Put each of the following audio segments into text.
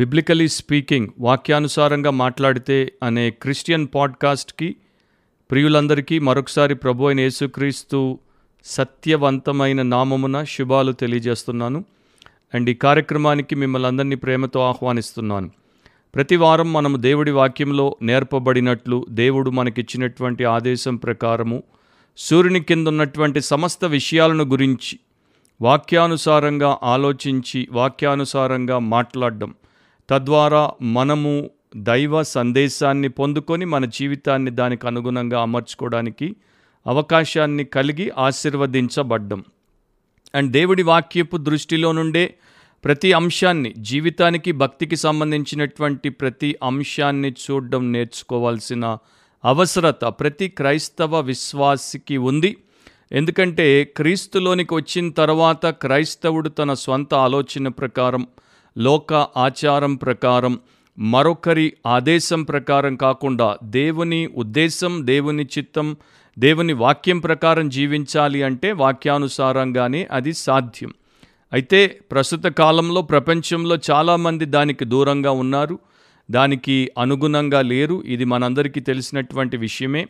Biblically speaking వాక్యానుసారంగా మాట్లాడితే అనే క్రిస్టియన్ పాడ్కాస్ట్కి ప్రియులందరికీ మరొకసారి ప్రభు అయిన యేసుక్రీస్తు సత్యవంతమైన నామమున శుభాలు తెలియజేస్తున్నాను. అండ్ ఈ కార్యక్రమానికి మిమ్మల్ని అందరినీ ప్రేమతో ఆహ్వానిస్తున్నాను. ప్రతి వారం మనము దేవుడి వాక్యంలో నేర్పబడినట్లు దేవుడు మనకిచ్చినటువంటి ఆదేశం ప్రకారము సూర్యుని కింద ఉన్నటువంటి సమస్త విషయాలను గురించి వాక్యానుసారంగా ఆలోచించి వాక్యానుసారంగా మాట్లాడడం. తద్వారా మనము దైవ సందేశాన్ని పొందుకొని మన జీవితాన్ని దానికి అనుగుణంగా అమర్చుకోవడానికి అవకాశాన్ని కలిగి ఆశీర్వదించబడ్డం. అండ్ దేవుడి వాక్యపు దృష్టిలో నుండే ప్రతి అంశాన్ని జీవితానికి భక్తికి సంబంధించినటువంటి ప్రతి అంశాన్ని చూడడం నేర్చుకోవాల్సిన అవసరత ప్రతి క్రైస్తవ విశ్వాసికి ఉంది. ఎందుకంటే క్రీస్తులోనికి వచ్చిన తర్వాత క్రైస్తవుడు తన స్వంత ఆలోచన ప్రకారం లోక ఆచారం ప్రకారం మరొకరి ఆదేశం ప్రకారం కాకుండా దేవుని ఉద్దేశం దేవుని చిత్తం దేవుని వాక్యం ప్రకారం జీవించాలి అంటే వాక్యానుసారంగానే అది సాధ్యం. అయితే ప్రస్తుత కాలంలో ప్రపంచంలో చాలామంది దానికి దూరంగా ఉన్నారు. దానికి అనుగుణంగా లేరు. ఇది మనందరికీ తెలిసినటువంటి విషయమే.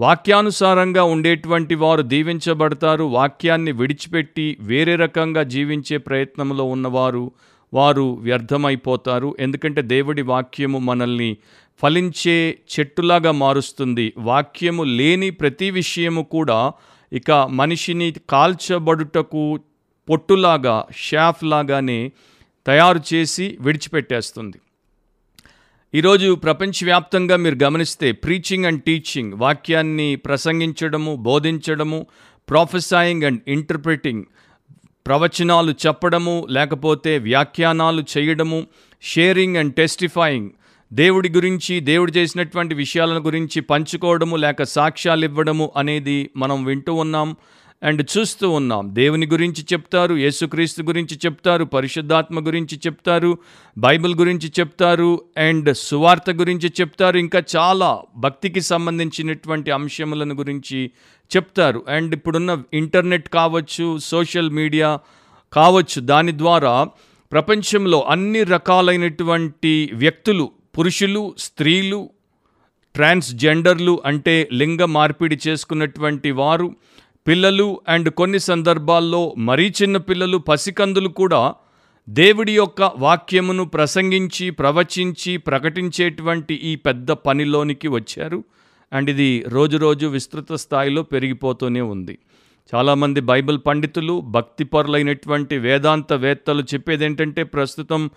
వాక్యానుసారంగా ఉండేటువంటి వారు దీవించబడతారు. వాక్యాన్ని విడిచిపెట్టి వేరే రకంగా జీవించే ప్రయత్నంలో ఉన్నవారు వారు వ్యర్థమైపోతారు. ఎందుకంటే దేవుడి వాక్యము మనల్ని ఫలించే చెట్టులాగా మారుస్తుంది. వాక్యము లేని ప్రతి విషయము కూడా ఇక మనిషిని కాల్చబడుటకు పొట్టులాగా షాఫ్ లాగానే తయారు చేసి విడిచిపెట్టేస్తుంది. ఈరోజు ప్రపంచవ్యాప్తంగా మీరు గమనిస్తే ప్రీచింగ్ అండ్ టీచింగ్ వాక్యాన్ని ప్రసంగించడము బోధించడము ప్రొఫెసాయింగ్ అండ్ ఇంటర్ప్రిటింగ్ ప్రవచనాలు చెప్పడము లేకపోతే వ్యాఖ్యానాలు చేయడము షేరింగ్ అండ్ టెస్టిఫైయింగ్ దేవుడి గురించి దేవుడు చేసినటువంటి విషయాలను గురించి పంచుకోవడము లేక సాక్ష్యాలు ఇవ్వడము అనేది మనం వింటూ ఉన్నాం. అండ్ చూస్తూ ఉన్నాం. దేవుని గురించి చెప్తారు యేసుక్రీస్తు గురించి చెప్తారు పరిశుద్ధాత్మ గురించి చెప్తారు బైబిల్ గురించి చెప్తారు అండ్ సువార్త గురించి చెప్తారు ఇంకా చాలా భక్తికి సంబంధించినటువంటి అంశములను గురించి చెప్తారు. అండ్ ఇప్పుడున్న ఇంటర్నెట్ కావచ్చు సోషల్ మీడియా కావచ్చు దాని ద్వారా ప్రపంచంలో అన్ని రకాలైనటువంటి వ్యక్తులు పురుషులు స్త్రీలు ట్రాన్స్జెండర్లు అంటే లింగ మార్పిడి చేసుకున్నటువంటి వారు పిల్లలు అండ్ కొన్ని సందర్భాల్లో మరీ చిన్న పిల్లలు పసికందులు కూడా దేవుడి యొక్క వాక్యమును ప్రసంగించి ప్రవచించి ప్రకటించేటువంటి ఈ పెద్ద పనిలోనికి వచ్చారు. అండ్ ఇది రోజు రోజు విస్తృత స్థాయిలో పెరిగిపోతూనే ఉంది. చాలామంది బైబిల్ పండితులు భక్తిపరులైనటువంటి వేదాంతవేత్తలు చెప్పేది ఏంటంటే ప్రస్తుతం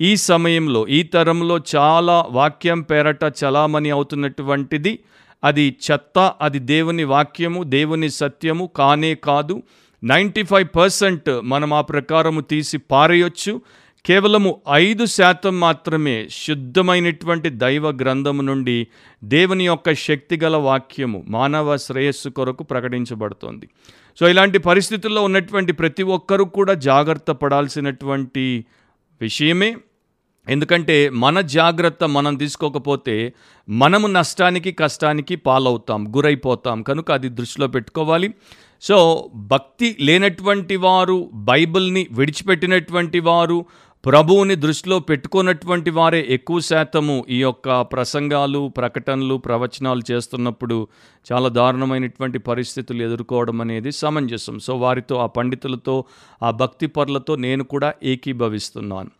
ఈ సమయంలో ఈ తరంలో చాలా వాక్యం పేరట చలామణి అవుతున్నటువంటిది. అది చెత్త అది దేవుని వాక్యము దేవుని సత్యము కానే కాదు. నైంటీ ఫైవ్ పర్సెంట్ మనం ఆ ప్రకారము తీసి పారేయొచ్చు. కేవలము ఐదు శాతం మాత్రమే శుద్ధమైనటువంటి దైవ గ్రంథము నుండి దేవుని యొక్క శక్తిగల వాక్యము మానవ శ్రేయస్సు కొరకు ప్రకటించబడుతోంది. సో ఇలాంటి పరిస్థితుల్లో ఉన్నటువంటి ప్రతి ఒక్కరూ కూడా జాగ్రత్త పడాల్సినటువంటి విషయమే. ఎందుకంటే మన జాగ్రత్త మనం తీసుకోకపోతే మనము నష్టానికి కష్టానికి పాలవుతాం గురైపోతాం. కనుక అది దృష్టిలో పెట్టుకోవాలి. సో భక్తి లేనటువంటి వారు బైబిల్ని విడిచిపెట్టినటువంటి వారు ప్రభువుని దృష్టిలో పెట్టుకున్నటువంటి వారే ఎక్కువ శాతము ఈ యొక్క ప్రసంగాలు ప్రకటనలు ప్రవచనాలు చేస్తున్నప్పుడు చాలా దారుణమైనటువంటి పరిస్థితులు ఎదుర్కోవడం అనేది సమంజసం. సో వారితో ఆ పండితులతో ఆ భక్తి పరులతో నేను కూడా ఏకీభవిస్తున్నాను.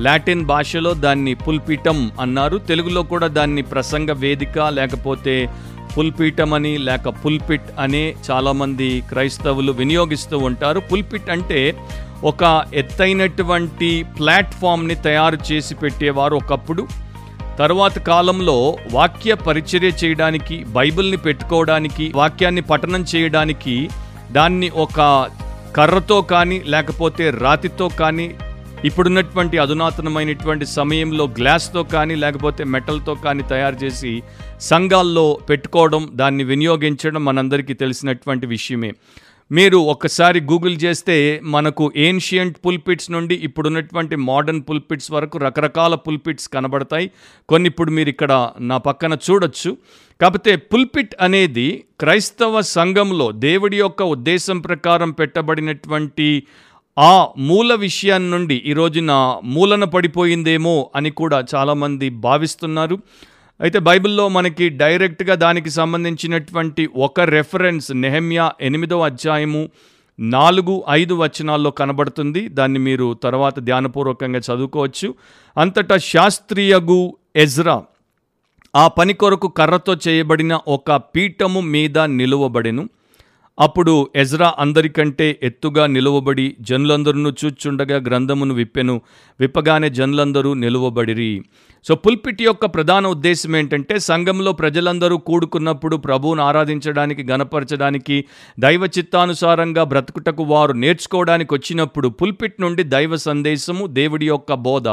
లాటిన్ భాషలో దాన్ని పుల్పీఠం అన్నారు. తెలుగులో కూడా దాన్ని ప్రసంగ వేదిక లేకపోతే పుల్పీఠం అని లేక పుల్పిట్ అనే చాలామంది క్రైస్తవులు వినియోగిస్తూ ఉంటారు. పుల్పిట్ అంటే ఒక ఎత్తైనటువంటి ప్లాట్ఫామ్ని తయారు చేసి పెట్టేవారు ఒకప్పుడు. తరువాత కాలంలో వాక్య పరిచర్య చేయడానికి బైబిల్ని పెట్టుకోవడానికి వాక్యాన్ని పఠనం చేయడానికి దాన్ని ఒక కర్రతో కానీ లేకపోతే రాతితో కానీ ఇప్పుడున్నటువంటి అధునాతనమైనటువంటి సమయంలో గ్లాస్తో కానీ లేకపోతే మెటల్తో కానీ తయారు చేసి సంఘాల్లో పెట్టుకోవడం దాన్ని వినియోగించడం మనందరికీ తెలిసినటువంటి విషయమే. మీరు ఒక్కసారి గూగుల్ చేస్తే మనకు ఏన్షియంట్ పుల్పిట్స్ నుండి ఇప్పుడున్నటువంటి మోడర్న్ పుల్పిట్స్ వరకు రకరకాల పుల్పిట్స్ కనబడతాయి. కొన్ని ఇప్పుడు మీరు ఇక్కడ నా పక్కన చూడొచ్చు. కాకపోతే పుల్పిట్ అనేది క్రైస్తవ సంఘంలో దేవుడి యొక్క ఉద్దేశం ప్రకారం పెట్టబడినటువంటి ఆ మూల విషయాన్ని నుండి ఈ రోజున మూలన పడిపోయిందేమో అని కూడా చాలామంది భావిస్తున్నారు. అయితే బైబిల్లో మనకి డైరెక్ట్గా దానికి సంబంధించినటువంటి ఒక రెఫరెన్స్ నెహమ్యా ఎనిమిదవ అధ్యాయము నాలుగు ఐదు వచనాల్లో కనబడుతుంది. దాన్ని మీరు తర్వాత ధ్యానపూర్వకంగా చదువుకోవచ్చు. అంతటా శాస్త్రీయగు ఎజ్రా ఆ పని కొరకు కర్రతో చేయబడిన ఒక పీఠము మీద నిలువబడెను. అప్పుడు ఎజ్రా అందరికంటే ఎత్తుగా నిలువబడి జనులందరూ చూచుండగా గ్రంథమును విప్పెను. విప్పగానే జనులందరూ నిలువబడిరి. సో పుల్పిట్ యొక్క ప్రధాన ఉద్దేశం ఏంటంటే సంఘంలో ప్రజలందరూ కూడుకున్నప్పుడు ప్రభువును ఆరాధించడానికి గనపరచడానికి దైవ చిత్తానుసారంగా బ్రతుకుటకు వారు నేర్చుకోవడానికి వచ్చినప్పుడు పుల్పిట్ నుండి దైవ సందేశము దేవుడి యొక్క బోధ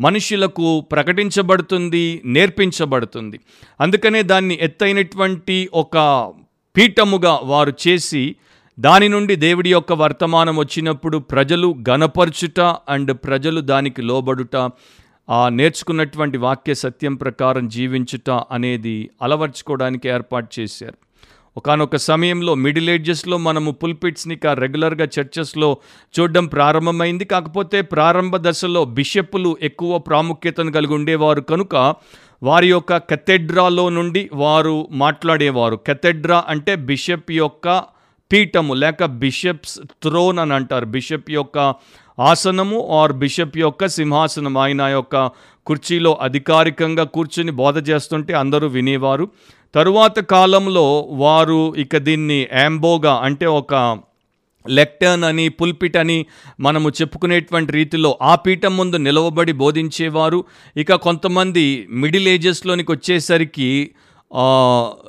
మనుషులకు ప్రకటించబడుతుంది నేర్పించబడుతుంది. అందుకనే దాన్ని ఎత్తైనటువంటి ఒక పీఠముగా వారు చేసి దాని నుండి దేవుడి యొక్క వర్తమానం వచ్చినప్పుడు ప్రజలు గనపరచుట అండ్ ప్రజలు దానికి లోబడుట ఆ నేర్చుకున్నటువంటి వాక్య సత్యం ప్రకారం జీవించుట అనేది అలవర్చుకోవడానికి ఏర్పాటు చేశారు. ఒకనొక సమయంలో మిడిల్ ఏజెస్లో మనము పుల్పిట్స్ని కా రెగ్యులర్గా చర్చెస్లో చూడడం ప్రారంభమైంది. కాకపోతే ప్రారంభ దశలో బిషప్పులు ఎక్కువ ప్రాముఖ్యతను కలిగి ఉండేవారు. కనుక వారి యొక్క కెథెడ్రాలో నుండి వారు మాట్లాడేవారు. కెథెడ్రా అంటే బిషప్ యొక్క పీఠము లేక బిషప్స్ థ్రోన్ అని అంటారు. బిషప్ యొక్క ఆసనము ఆర్ బిషప్ యొక్క సింహాసనం. ఆయన యొక్క కుర్చీలో అధికారికంగా కూర్చుని బోధ చేస్తుంటే అందరూ వినేవారు. తరువాత కాలంలో వారు ఇక దీన్ని యాంబోగా అంటే ఒక లెక్టర్న్ అని పుల్పిట్ అని మనము చెప్పుకునేటువంటి రీతిలో ఆ పీఠం ముందు నిలవబడి బోధించేవారు. ఇక కొంతమంది మిడిల్ ఏజెస్లోనికి వచ్చేసరికి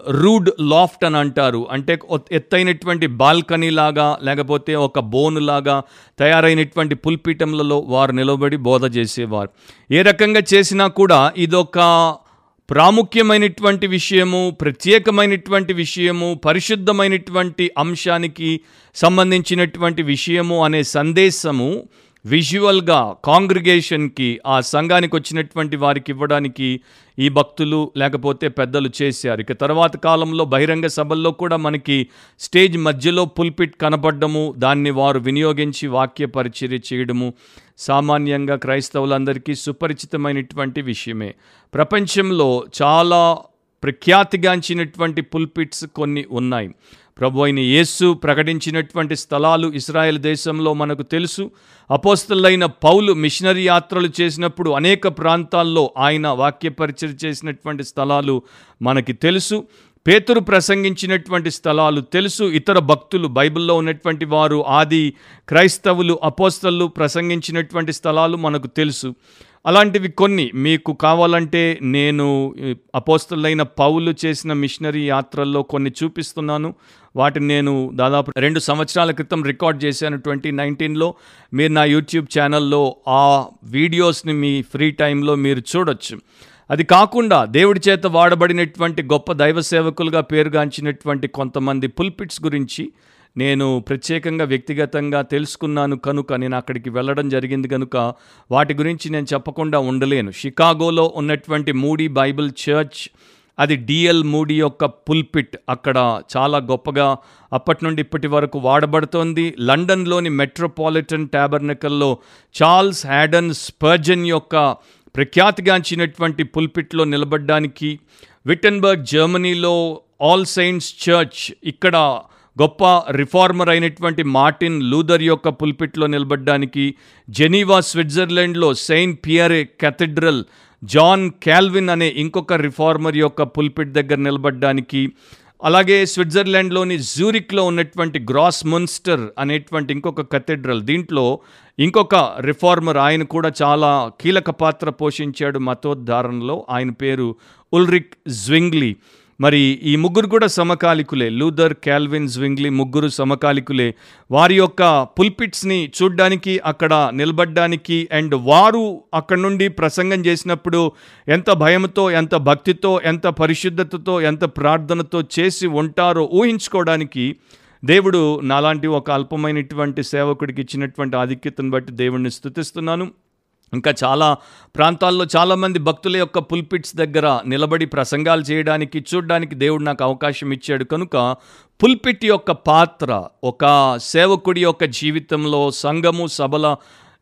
రూడ్ లాఫ్ట్ అని అంటారు. అంటే ఎత్తైనటువంటి బాల్కనీ లాగా లేకపోతే ఒక బోన్ లాగా తయారైనటువంటి పుల్పీఠంలలో వారు నిలబడి బోధ చేసేవారు. ఏ రకంగా చేసినా కూడా ఇదొక ప్రాముఖ్యమైనటువంటి విషయము ప్రత్యేకమైనటువంటి విషయము పరిశుద్ధమైనటువంటి అంశానికి సంబంధించినటువంటి విషయము అనే సందేశము విజువల్గా కాంగ్రిగేషన్కి ఆ సంఘానికి వచ్చినటువంటి వారికి ఇవ్వడానికి ఈ భక్తులు లేకపోతే పెద్దలు చేశారు. ఇక తర్వాత కాలంలో బహిరంగ సభల్లో కూడా మనకి స్టేజ్ మధ్యలో పుల్పిట్ కనపడ్డము దాన్ని వారు వినియోగించి వాక్య పరిచర్య చేయడము సామాన్యంగా క్రైస్తవులందరికీ సుపరిచితమైనటువంటి విషయమే. ప్రపంచంలో చాలా ప్రఖ్యాతిగాంచినటువంటి పుల్పిట్స్ కొన్ని ఉన్నాయి. ప్రభు అయిన యేసు ప్రకటించినటువంటి స్థలాలు ఇస్రాయెల్ దేశంలో మనకు తెలుసు. అపోస్తలైన పౌలు మిషనరీ యాత్రలు చేసినప్పుడు అనేక ప్రాంతాల్లో ఆయన వాక్యపరిచర్ చేసినటువంటి స్థలాలు మనకి తెలుసు. పేతురు ప్రసంగించినటువంటి స్థలాలు తెలుసు. ఇతర భక్తులు బైబిల్లో ఉన్నటువంటి వారు ఆది క్రైస్తవులు అపోస్తలు ప్రసంగించినటువంటి స్థలాలు మనకు తెలుసు. అలాంటివి కొన్ని. మీకు కావాలంటే నేను అపోస్తలైన పౌలు చేసిన మిషనరీ యాత్రల్లో కొన్ని చూపిస్తున్నాను. వాటిని నేను దాదాపు రెండు సంవత్సరాల క్రితం రికార్డ్ చేశాను. ట్వంటీ నైన్టీన్లో మీరు నా యూట్యూబ్ ఛానల్లో ఆ వీడియోస్ని మీ ఫ్రీ టైంలో మీరు చూడొచ్చు. అది కాకుండా దేవుడి చేత వాడబడినటువంటి గొప్ప దైవ సేవకులుగా పేరుగాంచినటువంటి కొంతమంది పుల్పిట్స్ గురించి నేను ప్రత్యేకంగా వ్యక్తిగతంగా తెలుసుకున్నాను కనుక నేను అక్కడికి వెళ్ళడం జరిగింది కనుక వాటి గురించి నేను చెప్పకుండా ఉండలేను. షికాగోలో ఉన్నటువంటి మూడీ బైబిల్ చర్చ్ అది డిఎల్ మూడీ యొక్క పుల్పిట్ అక్కడ చాలా గొప్పగా అప్పటి నుండి ఇప్పటి వరకు వాడబడుతోంది. లండన్లోని మెట్రోపాలిటన్ ట్యాబర్నికల్లో చార్ల్స్ హ్యాడన్ స్పర్జన్ యొక్క ప్రఖ్యాతిగాంచినటువంటి పుల్పిట్లో నిలబడ్డానికి విటన్బర్గ్ జర్మనీలో ఆల్ సెయింట్స్ చర్చ్ ఇక్కడ గొప్ప రిఫార్మర్ అయినటువంటి మార్టిన్ లూథర్ యొక్క పుల్పిట్లో నిలబడ్డానికి Geneva స్విట్జర్లాండ్లో Saint Pierre cathedral John Calvin అనే ఇంకొక రిఫార్మర్ యొక్క పుల్పిట్ దగ్గర నిలబడ్డానికి అలాగే స్విట్జర్లాండ్లోని జూరిక్లో ఉన్నటువంటి గ్రాస్ మున్స్టర్ అనేటువంటి ఇంకొక కథెడ్రల్ దీంట్లో ఇంకొక రిఫార్మర్ ఆయన కూడా చాలా కీలక పాత్ర పోషించాడు మతోద్ధారణలో. ఆయన పేరు ఉల్రిక్ జ్వింగ్లీ. మరి ఈ ముగ్గురు కూడా సమకాలికులే. లూథర్ క్యాల్విన్ zwingli ముగ్గురు సమకాలికులే. వారి యొక్క పుల్పిట్స్ని చూడ్డానికి అక్కడ నిలబడ్డానికి అండ్ వారు అక్కడ నుండి ప్రసంగం చేసినప్పుడు ఎంత భయంతో ఎంత భక్తితో ఎంత పరిశుద్ధతతో ఎంత ప్రార్థనతో చేసి ఉంటారో ఊహించుకోవడానికి దేవుడు నాలాంటి ఒక అల్పమైనటువంటి సేవకుడికి ఇచ్చినటువంటి ఆధిక్యతను బట్టి దేవుణ్ణి స్థుతిస్తున్నాను. ఇంకా చాలా ప్రాంతాల్లో చాలామంది భక్తుల యొక్క పుల్పిట్స్ దగ్గర నిలబడి ప్రసంగాలు చేయడానికి చూడడానికి దేవుడు నాకు అవకాశం ఇచ్చాడు. కనుక పుల్పిట్ యొక్క పాత్ర ఒక సేవకుడి యొక్క జీవితంలో సంఘము సభల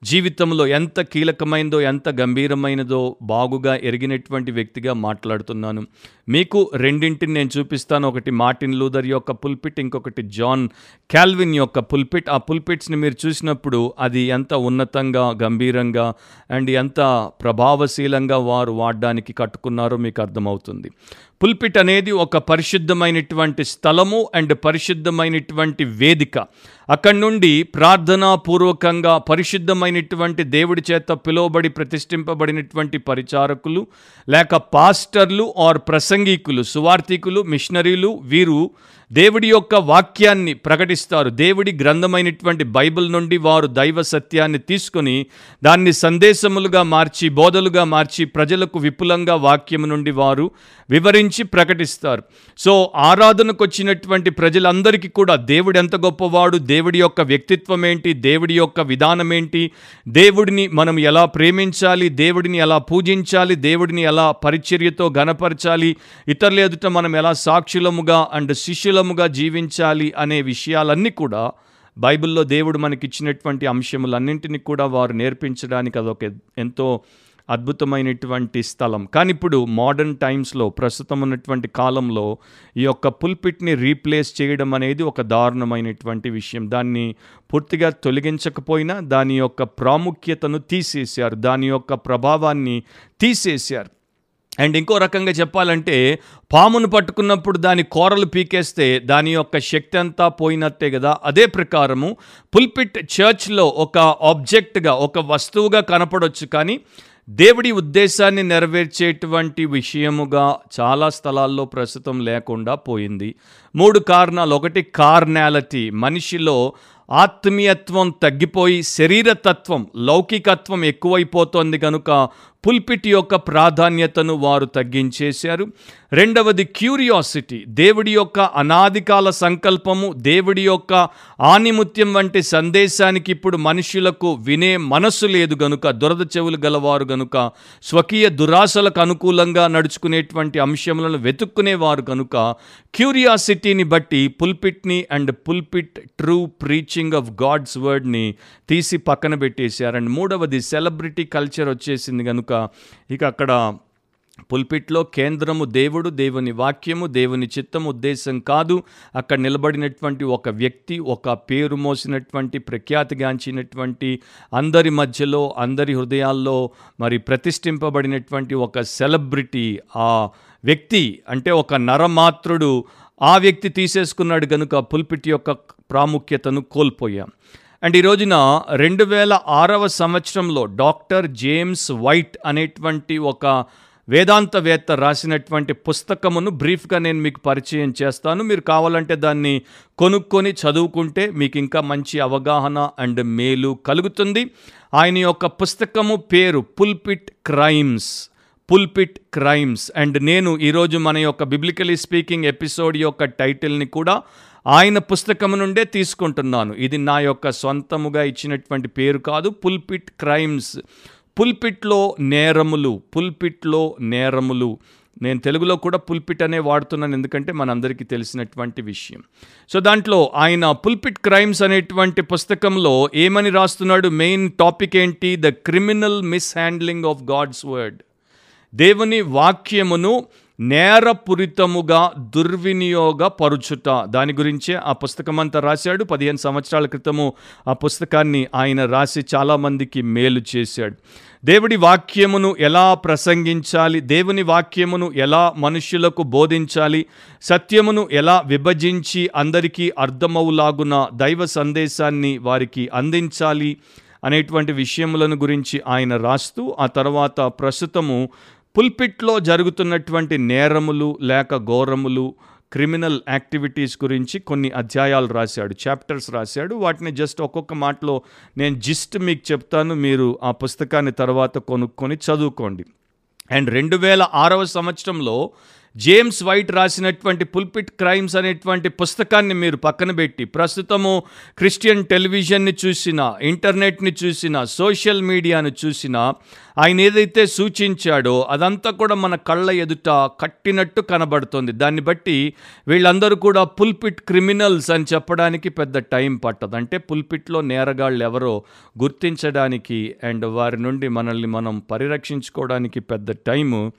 జీవితంలో ఎంత కీలకమైనదో ఎంత గంభీరమైనదో బాగుగా ఎరిగినటువంటి వ్యక్తిగా మాట్లాడుతున్నాను. మీకు రెండింటిని నేను చూపిస్తాను. ఒకటి మార్టిన్ లూథర్ యొక్క పుల్పిట్ ఇంకొకటి జాన్ క్యాల్విన్ యొక్క పుల్పిట్. ఆ పుల్పిట్స్ని మీరు చూసినప్పుడు అది ఎంత ఉన్నతంగా గంభీరంగా అండ్ ఎంత ప్రభావశీలంగా వారు వాడడానికి కట్టుకున్నారో మీకు అర్థమవుతుంది. పుల్పిట్ అనేది ఒక పరిశుద్ధమైనటువంటి స్థలము అండ్ పరిశుద్ధమైనటువంటి వేదిక. అక్కడి నుండి ప్రార్థనాపూర్వకంగా పరిశుద్ధమైనటువంటి దేవుడి చేత పిలువబడి ప్రతిష్ఠింపబడినటువంటి పరిచారకులు లేక పాస్టర్లు ఆర్ ప్రసంగికులు సువార్థికులు మిషనరీలు వీరు దేవుడి యొక్క వాక్యాన్ని ప్రకటిస్తారు. దేవుడి గ్రంథమైనటువంటి బైబిల్ నుండి వారు దైవ సత్యాన్ని తీసుకొని దాన్ని సందేశములుగా మార్చి బోధలుగా మార్చి ప్రజలకు విపులంగా వాక్యం నుండి వారు వివరించి ప్రకటిస్తారు. సో ఆరాధనకు వచ్చినటువంటి ప్రజలందరికీ కూడా దేవుడు ఎంత గొప్పవాడు దేవుడి యొక్క వ్యక్తిత్వం ఏంటి దేవుడి యొక్క విధానం ఏంటి దేవుడిని మనం ఎలా ప్రేమించాలి దేవుడిని ఎలా పూజించాలి దేవుడిని ఎలా పరిచర్యతో గనపరచాలి ఇతరుల ఎదుట మనం ఎలా సాక్షులముగా అండ్ శిష్యుల మూలముగా జీవించాలి అనే విషయాలన్నీ కూడా బైబిల్లో దేవుడు మనకిచ్చినటువంటి అంశములన్నింటినీ కూడా వారు నేర్పించడానికి అదొక ఎంతో అద్భుతమైనటువంటి స్థలం. కానీ ఇప్పుడు మోడర్న్ టైమ్స్లో ప్రస్తుతం ఉన్నటువంటి కాలంలో ఈ యొక్క పుల్పిట్ని రీప్లేస్ చేయడం అనేది ఒక దారుణమైనటువంటి విషయం. దాన్ని పూర్తిగా తొలగించకపోయినా దాని యొక్క ప్రాముఖ్యతను తీసేశారు. దాని యొక్క ప్రభావాన్ని తీసేశారు. అండ్ ఇంకో రకంగా చెప్పాలంటే పామును పట్టుకున్నప్పుడు దాని కూరలు పీకేస్తే దాని యొక్క శక్తి అంతా పోయినట్టే కదా. అదే ప్రకారము పుల్పిట్ చర్చ్లో ఒక ఆబ్జెక్ట్గా ఒక వస్తువుగా కనపడవచ్చు కానీ దేవుడి ఉద్దేశాన్ని నెరవేర్చేటువంటి విషయముగా చాలా స్థలాల్లో ప్రస్తుతం లేకుండా పోయింది. మూడు కారణాలు. ఒకటి కార్నాలిటీ. మనిషిలో ఆత్మీయత్వం తగ్గిపోయి శరీరతత్వం లౌకికత్వం ఎక్కువైపోతోంది కనుక పుల్పిట్ యొక్క ప్రాధాన్యతను వారు తగ్గించేశారు. రెండవది క్యూరియాసిటీ దేవుడి యొక్క అనాదికాల సంకల్పము దేవుడి యొక్క ఆనిముత్యం వంటి సందేశానికి ఇప్పుడు మనుషులకు వినే మనస్సు లేదు గనుక దురద చెవులు గలవారు గనుక స్వకీయ దురాశలకు అనుకూలంగా నడుచుకునేటువంటి అంశములను వెతుక్కునేవారు కనుక క్యూరియాసిటీని బట్టి పుల్పిట్ని and pulpit true preaching of God's వర్డ్ని తీసి పక్కన పెట్టేశారు. అండ్ మూడవది సెలబ్రిటీ కల్చర్ వచ్చేసింది కనుక ఇక అక్కడ పుల్పిట్లో కేంద్రము దేవుడు దేవుని వాక్యము దేవుని చిత్తము ఉద్దేశం కాదు. అక్కడ నిలబడినటువంటి ఒక వ్యక్తి ఒక పేరు మోసినటువంటి ప్రఖ్యాతిగాంచినటువంటి అందరి మధ్యలో అందరి హృదయాల్లో మరి ప్రతిష్ఠింపబడినటువంటి ఒక సెలబ్రిటీ ఆ వ్యక్తి అంటే ఒక నరమాత్రుడు ఆ వ్యక్తి తీసేసుకున్నాడు కనుక పుల్పిట్ యొక్క ప్రాముఖ్యతను కోల్పోయాం. అండ్ ఈ రోజున రెండు వేల ఆరవ సంవత్సరంలో డాక్టర్ జేమ్స్ వైట్ అనేటువంటి ఒక వేదాంతవేత్త రాసినటువంటి పుస్తకమును బ్రీఫ్గా నేను మీకు పరిచయం చేస్తాను. మీరు కావాలంటే దాన్ని కొనుక్కొని చదువుకుంటే మీకు ఇంకా మంచి అవగాహన అండ్ మేలు కలుగుతుంది. ఆయన యొక్క పుస్తకము పేరు pulpit crimes pulpit crimes. And నేను ఈరోజు మన యొక్క బిబ్లికలీ స్పీకింగ్ ఎపిసోడ్ యొక్క టైటిల్ని కూడా ఆయన పుస్తకం నుండే తీసుకుంటున్నాను. ఇది నా యొక్క సొంతముగా ఇచ్చినటువంటి పేరు కాదు పుల్పిట్ క్రైమ్స్ పుల్పిట్లో నేరములు పుల్పిట్లో నేరములు. నేను తెలుగులో కూడా పుల్పిట్ అనే వాడుతున్నాను ఎందుకంటే మనందరికీ తెలిసినటువంటి విషయం. సో దాంట్లో ఆయన పుల్పిట్ క్రైమ్స్ అనేటువంటి పుస్తకంలో ఏమని రాస్తున్నాడు? మెయిన్ టాపిక్ ఏంటి? The criminal mishandling of God's word దేవుని వాక్యమును నేరపూరితముగా దుర్వినియోగపరుచుట. దాని గురించే ఆ పుస్తకం అంతా రాశాడు. పదిహేను సంవత్సరాల క్రితము ఆ పుస్తకాన్ని ఆయన రాసి చాలామందికి మేలు చేశాడు. దేవుడి వాక్యమును ఎలా ప్రసంగించాలి? దేవుని వాక్యమును ఎలా మనుష్యులకు బోధించాలి? సత్యమును ఎలా విభజించి అందరికీ అర్థమవులాగున దైవ సందేశాన్ని వారికి అందించాలి అనేటువంటి విషయములను గురించి ఆయన రాస్తూ ఆ తర్వాత ప్రస్తుతము పుల్పిట్లో జరుగుతున్నటువంటి నేరములు లేక ఘోరములు క్రిమినల్ యాక్టివిటీస్ గురించి కొన్ని అధ్యాయాలు రాశాడు చాప్టర్స్ రాశాడు. వాటిని జస్ట్ ఒక్కొక్క మాటలో నేను జిస్ట్ మీకు చెప్తాను మీరు ఆ పుస్తకాన్ని తర్వాత కొనుక్కొని చదువుకోండి. అండ్ రెండు వేల ఆరవ సంవత్సరంలో జేమ్స్ వైట్ రాసినటువంటి పుల్పిట్ క్రైమ్స్ అనేటువంటి పుస్తకాన్ని మీరు పక్కన పెట్టి ప్రస్తుతము క్రిస్టియన్ టెలివిజన్ని చూసినా ఇంటర్నెట్ని చూసినా సోషల్ మీడియాను చూసినా ఆయన ఏదైతే సూచించాడో అదంతా కూడా మన కళ్ళ ఎదుట కట్టినట్టు కనబడుతుంది. దాన్ని బట్టి వీళ్ళందరూ కూడా పుల్పిట్ క్రిమినల్స్ అని చెప్పడానికి పెద్ద టైం పట్టదు. అంటే పుల్పిట్లో నేరగాళ్ళు ఎవరో గుర్తించడానికి అండ్ వారి నుండి మనల్ని మనం పరిరక్షించుకోవడానికి పెద్ద టైము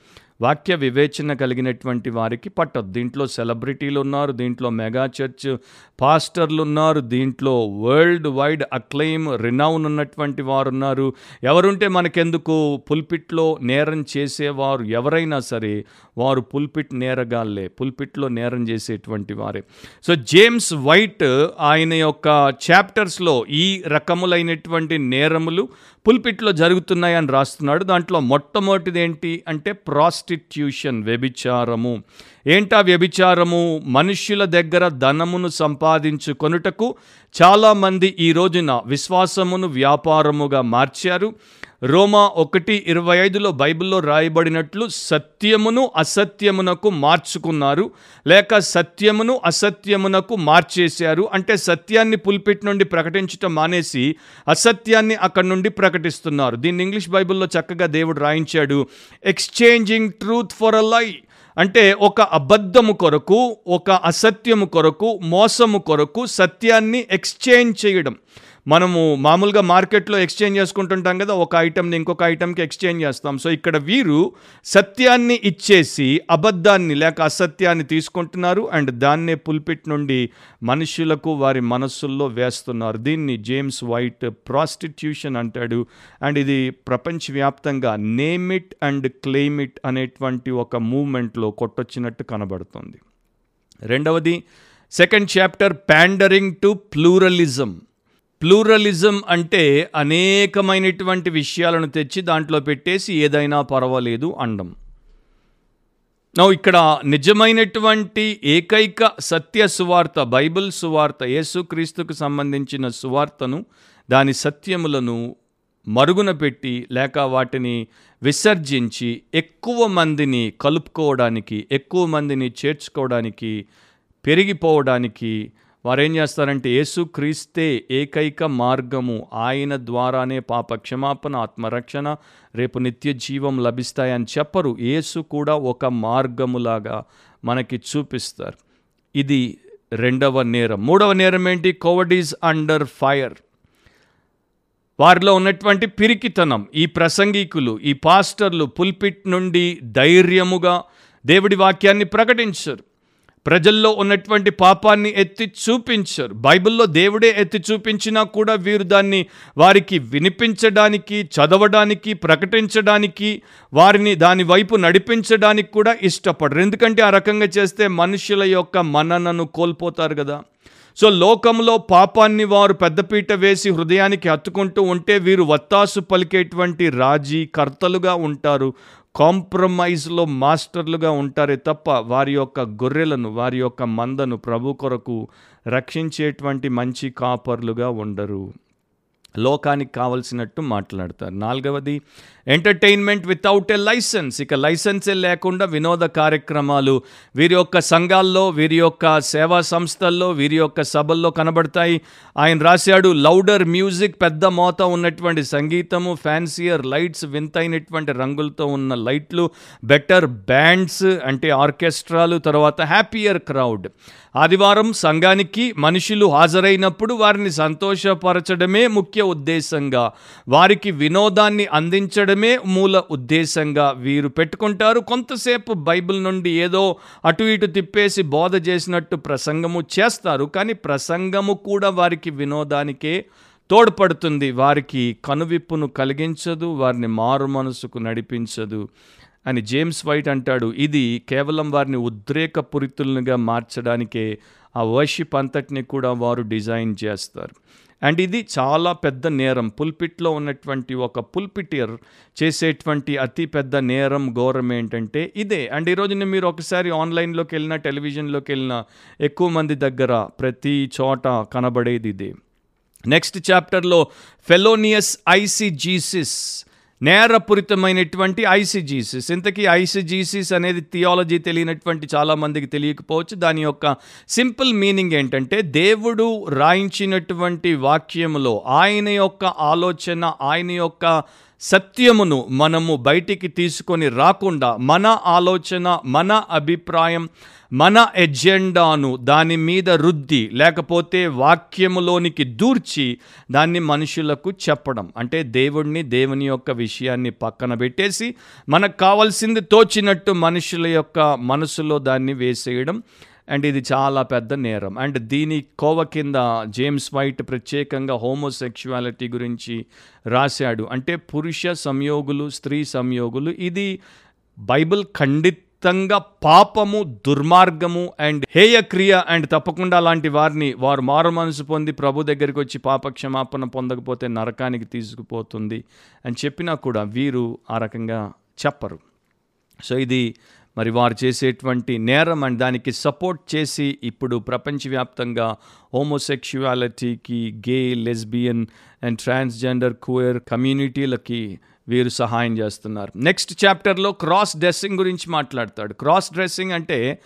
వాక్య వివేచన కలిగినటువంటి వారికి పట్టదు. దీంట్లో సెలబ్రిటీలు ఉన్నారు దీంట్లో మెగా చర్చ్ పాస్టర్లు ఉన్నారు దీంట్లో వరల్డ్ వైడ్ అక్లెయిమ్ రినౌన్ ఉన్నటువంటి వారు ఉన్నారు. ఎవరుంటే మనకెందుకు? పుల్పిట్లో నేరం చేసేవారు ఎవరైనా సరే వారు పుల్పిట్ నేరగాళ్ళే పుల్పిట్లో నేరం చేసేటువంటి వారే. సో జేమ్స్ వైట్ ఆయన యొక్క చాప్టర్స్లో ఈ రకములైనటువంటి నేరములు పుల్పిట్లో జరుగుతున్నాయని రాస్తున్నాడు. దాంట్లో మొట్టమొదటిది ఏంటి అంటే ప్రాస్టిట్యూషన్ వ్యభిచారము. ఏంటా వ్యభిచారము? మనుష్యుల దగ్గర ధనమును సంపాదించుకొనుటకు చాలామంది ఈ రోజున విశ్వాసమును వ్యాపారముగా మార్చారు. రోమా ఒకటి ఇరవై ఐదులో బైబిల్లో రాయబడినట్లు సత్యమును అసత్యమునకు మార్చుకున్నారు లేక సత్యమును అసత్యమునకు మార్చేశారు అంటే సత్యాన్ని పుల్పిట్ నుండి ప్రకటించటం మానేసి అసత్యాన్ని అక్కడి నుండి ప్రకటిస్తున్నారు. దీన్ని ఇంగ్లీష్ బైబిల్లో చక్కగా దేవుడు రాయించాడు ఎక్స్చేంజింగ్ ట్రూత్ ఫర్ అ లై అంటే ఒక అబద్ధము కొరకు ఒక అసత్యము కొరకు మోసము కొరకు సత్యాన్ని ఎక్స్చేంజ్ చేయడం. మనము మామూలుగా మార్కెట్లో ఎక్స్చేంజ్ చేసుకుంటుంటాం కదా ఒక ఐటెంని ఇంకొక ఐటమ్కి ఎక్స్చేంజ్ చేస్తాం. సో ఇక్కడ వీరు సత్యాన్ని ఇచ్చేసి అబద్ధాన్ని లేక అసత్యాన్ని తీసుకుంటున్నారు అండ్ దాన్నే పుల్పిట్ నుండి మనుషులకు వారి మనస్సుల్లో వేస్తున్నారు. దీన్ని జేమ్స్ వైట్ ప్రాస్టిట్యూషన్ అంటాడు. అండ్ ఇది ప్రపంచవ్యాప్తంగా name it and claim it అనేటువంటి ఒక మూమెంట్లో కొట్టొచ్చినట్టు కనబడుతుంది. రెండవది second chapter pandering to pluralism. Pluralism అంటే అనేకమైనటువంటి విషయాలను తెచ్చి దాంట్లో పెట్టేసి ఏదైనా పర్వాలేదు అండం. నో ఇక్కడ నిజమైనటువంటి ఏకైక సత్య సువార్త బైబిల్ సువార్త యేసుక్రీస్తుకు సంబంధించిన సువార్తను దాని సత్యములను మరుగున పెట్టి లేక వాటిని విసర్జించి ఎక్కువ మందిని కలుపుకోవడానికి ఎక్కువ మందిని చేర్చుకోవడానికి పెరిగిపోవడానికి వారేం చేస్తారంటే యేసుక్రీస్తే ఏకైక మార్గము ఆయన ద్వారానే పాప క్షమాపణ ఆత్మరక్షణ రేపు నిత్య జీవం లభిస్తాయని చెప్పరు. యేసు కూడా ఒక మార్గములాగా మనకి చూపిస్తారు. ఇది రెండవ నేరం. మూడవ నేరం ఏంటి? Cowardice under fire. వారిలో ఉన్నటువంటి పిరికితనం ఈ ప్రసంగికులు ఈ పాస్టర్లు పుల్పిట్ నుండి ధైర్యముగా దేవుడి వాక్యాన్ని ప్రకటించరు. ప్రజల్లో ఉన్నటువంటి పాపాన్ని ఎత్తి చూపించరు. బైబిల్లో దేవుడే ఎత్తి చూపించినా కూడా వీరు దాన్ని వారికి వినిపించడానికి చదవడానికి ప్రకటించడానికి వారిని దాని వైపు నడిపించడానికి కూడా ఇష్టపడరు. ఎందుకంటే ఆ రకంగా చేస్తే మనుషుల యొక్క మననను కోల్పోతారు కదా. సో లోకంలో పాపాన్ని వారు పెద్దపీట వేసి హృదయానికి హత్తుకుంటూ ఉంటే వీరు వత్తాసు పలికేటువంటి రాజీ కర్తలుగా ఉంటారు. కాంప్రమైజ్లో మాస్టర్లుగా ఉంటారే తప్ప వారి యొక్క గొర్రెలను వారి యొక్క మందను ప్రభు కొరకు రక్షించేటువంటి మంచి కాపర్లుగా ఉండరు. లోకానికి కావలసినట్టు మాట్లాడతారు. నాలుగవది ఎంటర్టైన్మెంట్ వితౌట్ ఎ లైసెన్స్ ఇక లైసెన్సే లేకుండా వినోద కార్యక్రమాలు వీరి యొక్క సంఘాల్లో వీరి యొక్క సేవా సంస్థల్లో వీరి యొక్క సభల్లో కనబడతాయి. ఆయన రాశాడు లౌడర్ మ్యూజిక్ పెద్ద మోత ఉన్నటువంటి సంగీతము ఫ్యాన్సియర్ లైట్స్ వింతైనటువంటి రంగులతో ఉన్న లైట్లు బెటర్ బ్యాండ్స్ అంటే ఆర్కెస్ట్రాలు తర్వాత హ్యాపీయర్ క్రౌడ్ ఆదివారం సంఘానికి మనుషులు హాజరైనప్పుడు వారిని సంతోషపరచడమే ముఖ్య ఉద్దేశంగా వారికి వినోదాన్ని అందించడం అందించడమే మూల ఉద్దేశంగా వీరు పెట్టుకుంటారు. కొంతసేపు బైబిల్ నుండి ఏదో అటు ఇటు తిప్పేసి బోధ చేసినట్టు ప్రసంగము చేస్తారు. కానీ ప్రసంగము కూడా వారికి వినోదానికే తోడ్పడుతుంది. వారికి కనువిప్పును కలిగించదు వారిని మారు మనసుకు నడిపించదు అని జేమ్స్ వైట్ అంటాడు. ఇది కేవలం వారిని ఉద్రేకపూరితులుగా మార్చడానికే ఆ వర్షిప్ అంతటిని కూడా వారు డిజైన్ చేస్తారు. అండ్ ఇది చాలా పెద్ద నేరం. పుల్పిట్లో ఉన్నటువంటి ఒక పుల్పిటియర్ చేసేటువంటి అతి పెద్ద నేరం ఘోరం ఏంటంటే ఇదే. అండ్ ఈరోజు నేను మీరు ఒకసారి ఆన్లైన్లోకి వెళ్ళినా టెలివిజన్లోకి వెళ్ళినా ఎక్కువ మంది దగ్గర ప్రతి చోట కనబడేది ఇదే. నెక్స్ట్ చాప్టర్లో ఫెలోనియస్ ఐసిజీసిస్ నేరపూరితమైనటువంటి ఐసిజీసిస్. ఇంతకీ ఐసిజీసిస్ అనేది థియాలజీ తెలియనటువంటి చాలామందికి తెలియకపోవచ్చు. దాని యొక్క సింపుల్ మీనింగ్ ఏంటంటే దేవుడు రాయించినటువంటి వాక్యములో ఆయన యొక్క ఆలోచన ఆయన యొక్క సత్యమును మనము బయటికి తీసుకొని రాకుండా మన ఆలోచన మన అభిప్రాయం మన ఎజెండాను దాని మీద రుద్ది లేకపోతే వాక్యములోనికి దూర్చి దాన్ని మనుషులకు చెప్పడం. అంటే దేవుణ్ణి దేవుని యొక్క విషయాన్ని పక్కన పెట్టేసి మనకు కావాల్సింది తోచినట్టు మనుషుల యొక్క మనసులో దాన్ని వేసేయడం. అండ్ ఇది చాలా పెద్ద నేరం. అండ్ దీని కోవ కింద జేమ్స్ వైట్ ప్రత్యేకంగా హోమోసెక్షువాలిటీ గురించి రాశాడు. అంటే పురుష సంయోగులు స్త్రీ సంయోగులు ఇది బైబిల్ ఖండితంగా పాపము దుర్మార్గము అండ్ హేయక్రియ అండ్ తప్పకుండా అలాంటి వారిని వారు మారు మనసు పొంది ప్రభు దగ్గరికి వచ్చి పాప క్షమాపణ పొందకపోతే నరకానికి తీసుకుపోతుంది అని చెప్పినా కూడా వీరు ఆ రకంగా చెప్పరు. సో ఇది మరి వారు చేసేటువంటి నేరం అండ్ దానికి సపోర్ట్ చేసి ఇప్పుడు ప్రపంచవ్యాప్తంగా హోమోసెక్షువాలిటీకి gay lesbian and transgender queer కమ్యూనిటీలకి వీరు సహాయం చేస్తున్నారు. నెక్స్ట్ చాప్టర్లో క్రాస్ డ్రెస్సింగ్ గురించి మాట్లాడతాడు. క్రాస్ డ్రెస్సింగ్ అంటే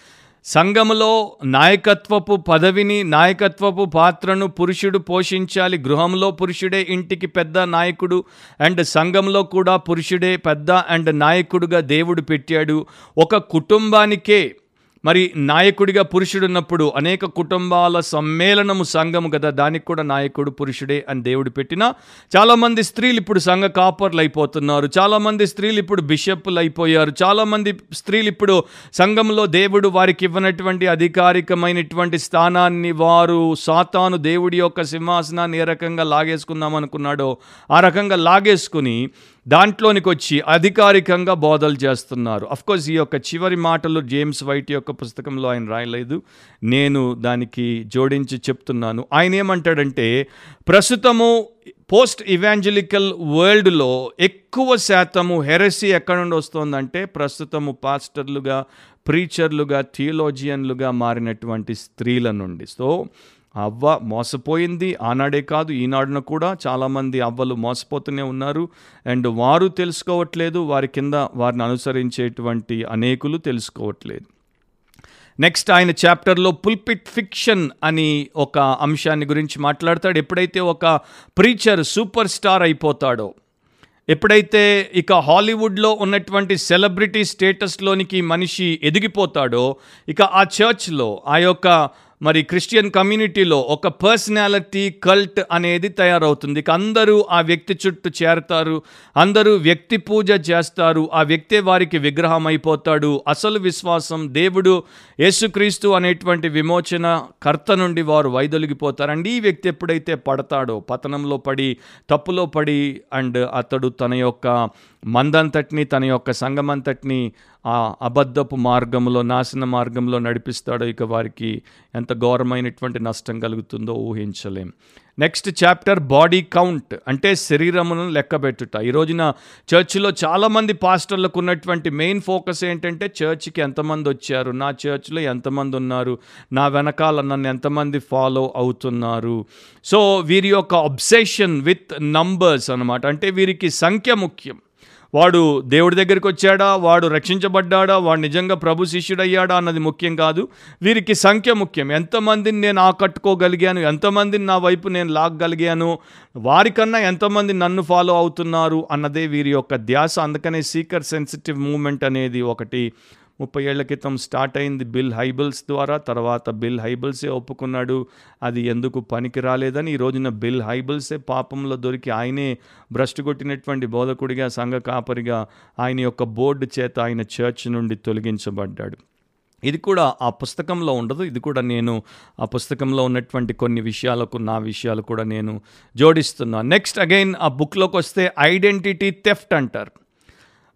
సంఘములో నాయకత్వపు పదవిని నాయకత్వపు పాత్రను పురుషుడు పోషించాలి. గృహంలో పురుషుడే ఇంటికి పెద్ద నాయకుడు అండ్ సంఘంలో కూడా పురుషుడే పెద్ద అండ్ నాయకుడుగా దేవుడు పెట్టాడు. ఒక కుటుంబానికే మరి నాయకుడిగా పురుషుడు ఉన్నప్పుడు అనేక కుటుంబాల సమ్మేళనము సంఘము కదా దానికి కూడా నాయకుడు పురుషుడే అని దేవుడు పెట్టిన. చాలామంది స్త్రీలు ఇప్పుడు సంఘ కాపర్లు అయిపోతున్నారు చాలామంది స్త్రీలు ఇప్పుడు బిషప్లు అయిపోయారు చాలామంది స్త్రీలు ఇప్పుడు సంఘంలో దేవుడు వారికి ఇవ్వనటువంటి అధికారికమైనటువంటి స్థానాన్ని వారు సాతాను దేవుడి యొక్క సింహాసనాన్ని ఏ రకంగా లాగేసుకుందాం అనుకున్నాడో ఆ రకంగా లాగేసుకుని దాంట్లోనికి వచ్చి అధికారికంగా బోధలు చేస్తున్నారు. అఫ్కోర్స్ ఈ యొక్క చివరి మాటలు జేమ్స్ వైట్ యొక్క పుస్తకంలో ఆయన రాయలేదు. నేను దానికి జోడించి చెప్తున్నాను. ఆయన ఏమంటాడంటే ప్రస్తుతము పోస్ట్ ఇవాంజలికల్ వరల్డ్లో ఎక్కువ శాతము హెరసీ ఎక్కడ నుండి వస్తుందంటే ప్రస్తుతము పాస్టర్లుగా ప్రీచర్లుగా థియోలోజియన్లుగా మారినటువంటి స్త్రీల నుండి. సో అవ్వ మోసపోయింది. ఆనాడే కాదు ఈనాడున కూడా చాలామంది అవ్వలు మోసపోతూనే ఉన్నారు. అండ్ వారు తెలుసుకోవట్లేదు వారి కింద వారిని అనుసరించేటువంటి అనేకులు తెలుసుకోవట్లేదు. నెక్స్ట్ ఆయన చాప్టర్లో పుల్పిట్ ఫిక్షన్ అని ఒక అంశాన్ని గురించి మాట్లాడతాడు. ఎప్పుడైతే ఒక ప్రీచర్ సూపర్ స్టార్ అయిపోతాడో ఎప్పుడైతే ఇక హాలీవుడ్లో ఉన్నటువంటి సెలబ్రిటీ స్టేటస్లోనికి మనిషి ఎదిగిపోతాడో ఇక ఆ చర్చ్లో ఆ యొక్క మరి క్రిస్టియన్ కమ్యూనిటీలో ఒక పర్సనాలిటీ కల్ట్ అనేది తయారవుతుంది. అందరూ ఆ వ్యక్తి చుట్టూ చేరతారు అందరూ వ్యక్తి పూజ చేస్తారు ఆ వ్యక్తే వారికి విగ్రహం అయిపోతాడు అసలు విశ్వాసం దేవుడు యేసుక్రీస్తు అనేటువంటి విమోచన కర్త నుండి వారు వైదొలిగిపోతారండి ఈ వ్యక్తి ఎప్పుడైతే పడతాడో పతనంలో పడి తప్పులో పడి అండ్ అతడు తన యొక్క మందంతటిని తన యొక్క సంగమంతటిని ఆ అబద్ధపు మార్గంలో నాశన మార్గంలో నడిపిస్తాడో ఇక వారికి ఎంత ఘోరమైనటువంటి నష్టం కలుగుతుందో ఊహించలేం. నెక్స్ట్ చాప్టర్ బాడీ కౌంట్ అంటే శరీరమును లెక్కబెట్టుట. ఈ రోజున చర్చిలో చాలామంది పాస్టర్లకు ఉన్నటువంటి మెయిన్ ఫోకస్ ఏంటంటే చర్చ్కి ఎంతమంది వచ్చారు? నా చర్చ్లో ఎంతమంది ఉన్నారు? నా వెనకాల నన్ను ఎంతమంది ఫాలో అవుతున్నారు? సో వీరి యొక్క అబ్సెషన్ విత్ నంబర్స్ అనమాట అంటే వీరికి సంఖ్య ముఖ్యం. వాడు దేవుడి దగ్గరికి వచ్చాడా? వాడు రక్షించబడ్డాడా? వాడు నిజంగా ప్రభు శిష్యుడయ్యాడా అన్నది ముఖ్యం కాదు. వీరికి సంఖ్య ముఖ్యం. ఎంతమందిని నేను ఆకట్టుకోగలిగాను? ఎంతమందిని నా వైపు నేను లాగగలిగాను? వారికన్నా ఎంతమంది నన్ను ఫాలో అవుతున్నారు? అన్నదే వీరి యొక్క ధ్యాస. అందుకనే సీకర్ సెన్సిటివ్ మూమెంట్ అనేది ఒకటి ముప్పై ఏళ్ళ క్రితం స్టార్ట్ అయింది బిల్ హైబిల్స్ ద్వారా. తర్వాత బిల్ హైబిల్సే ఒప్పుకున్నాడు. అది ఎందుకు పనికి రాలేదని ఈ రోజున బిల్ హైబిల్సే పాపంలో దొరికి ఆయనే భ్రష్టు కొట్టినటువంటి బోధకుడిగా సంఘ కాపరిగా ఆయన యొక్క బోర్డు చేత ఆయన చర్చ్ నుండి తొలగించబడ్డాడు. ఇది కూడా ఆ పుస్తకంలో ఉండదు. ఇది కూడా నేను ఆ పుస్తకంలో ఉన్నటువంటి కొన్ని విషయాలకు నా విషయాలు కూడా నేను జోడిస్తున్నాను నెక్స్ట్ అగైన్ ఆ బుక్లోకి వస్తే ఐడెంటిటీ థెఫ్ట్ అంటారు.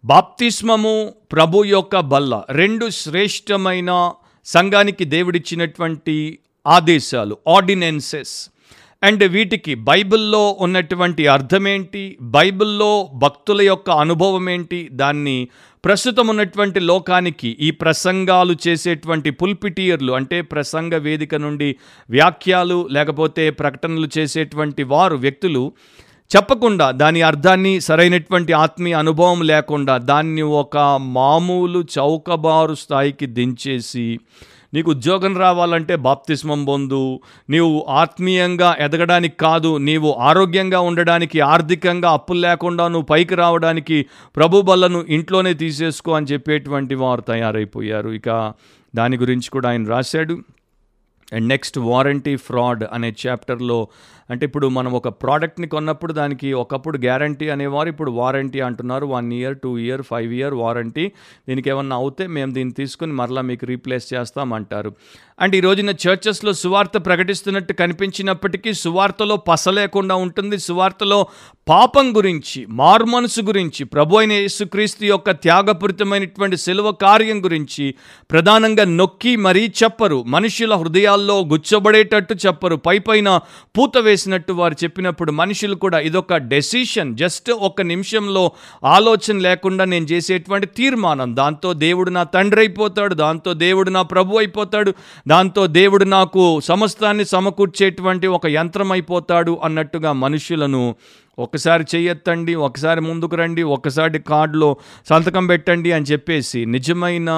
బాప్తిస్మము ప్రభు యొక్క బల్ల రెండు శ్రేష్టమైన సంఘానికి దేవుడిచ్చినటువంటి ఆదేశాలు ఆర్డినెన్సెస్. అండ్ వీటికి బైబిల్లో ఉన్నటువంటి అర్థం ఏంటి బైబిల్లో భక్తుల యొక్క అనుభవం ఏంటి దాన్ని ప్రస్తుతం ఉన్నటువంటి లోకానికి ఈ ప్రసంగాలు చేసేటువంటి పుల్పిటియర్లు అంటే ప్రసంగ వేదిక నుండి వ్యాఖ్యలు లేకపోతే ప్రకటనలు చేసేటువంటి వారు వ్యక్తులు చెప్పకుండా దాని అర్థాన్ని సరైనటువంటి ఆత్మీయ అనుభవం లేకుండా దాన్ని ఒక మామూలు చౌకబారు స్థాయికి దించేసి నీకు ఉద్యోగం రావాలంటే బాప్తిస్మం పొందు నీవు ఆత్మీయంగా ఎదగడానికి కాదు నీవు ఆరోగ్యంగా ఉండడానికి ఆర్థికంగా అప్పులు లేకుండా నువ్వు పైకి రావడానికి ప్రభు బలను ఇంట్లోనే తీసేసుకో అని చెప్పేటువంటి వారు తయారైపోయారు. ఇక దాని గురించి కూడా ఆయన రాశాడు. అండ్ నెక్స్ట్ వారంటీ ఫ్రాడ్ అనే చాప్టర్లో అంటే ఇప్పుడు మనం ఒక ప్రోడక్ట్ని కొన్నప్పుడు దానికి ఒకప్పుడు గ్యారంటీ అనేవారు ఇప్పుడు వారంటీ అంటున్నారు. One year two year five year warranty దీనికి ఏమన్నా అవుతే మేము దీన్ని తీసుకుని మరలా మీకు రీప్లేస్ చేస్తామంటారు. అండ్ ఈ రోజున చర్చెస్లో సువార్త ప్రకటిస్తున్నట్టు కనిపించినప్పటికీ సువార్తలో పస లేకుండా ఉంటుంది. సువార్తలో పాపం గురించి మార్మనసు గురించి ప్రభు అయిన యేసుక్రీస్తు యొక్క త్యాగపూరితమైనటువంటి సెలవ కార్యం గురించి ప్రధానంగా నొక్కి మరీ చెప్పరు. మనుషుల హృదయాల్లో గుచ్చబడేటట్టు చెప్పరు. పై పైన పూత వేసినట్టు వారు చెప్పినప్పుడు మనుషులు కూడా ఇదొక డెసిషన్. జస్ట్ ఒక నిమిషంలో ఆలోచన లేకుండా నేను చేసేటువంటి తీర్మానం. దాంతో దేవుడు నా తండ్రి అయిపోతాడు. దాంతో దేవుడు నా ప్రభు అయిపోతాడు. దాంతో దేవుడు నాకు సమస్తాన్ని సమకూర్చేటువంటి ఒక యంత్రం అయిపోతాడు అన్నట్టుగా మనుషులను ఒకసారి చేయెత్తండి ఒకసారి ముందుకు రండి ఒకసారి కార్డులో సంతకం పెట్టండి అని చెప్పేసి నిజమైన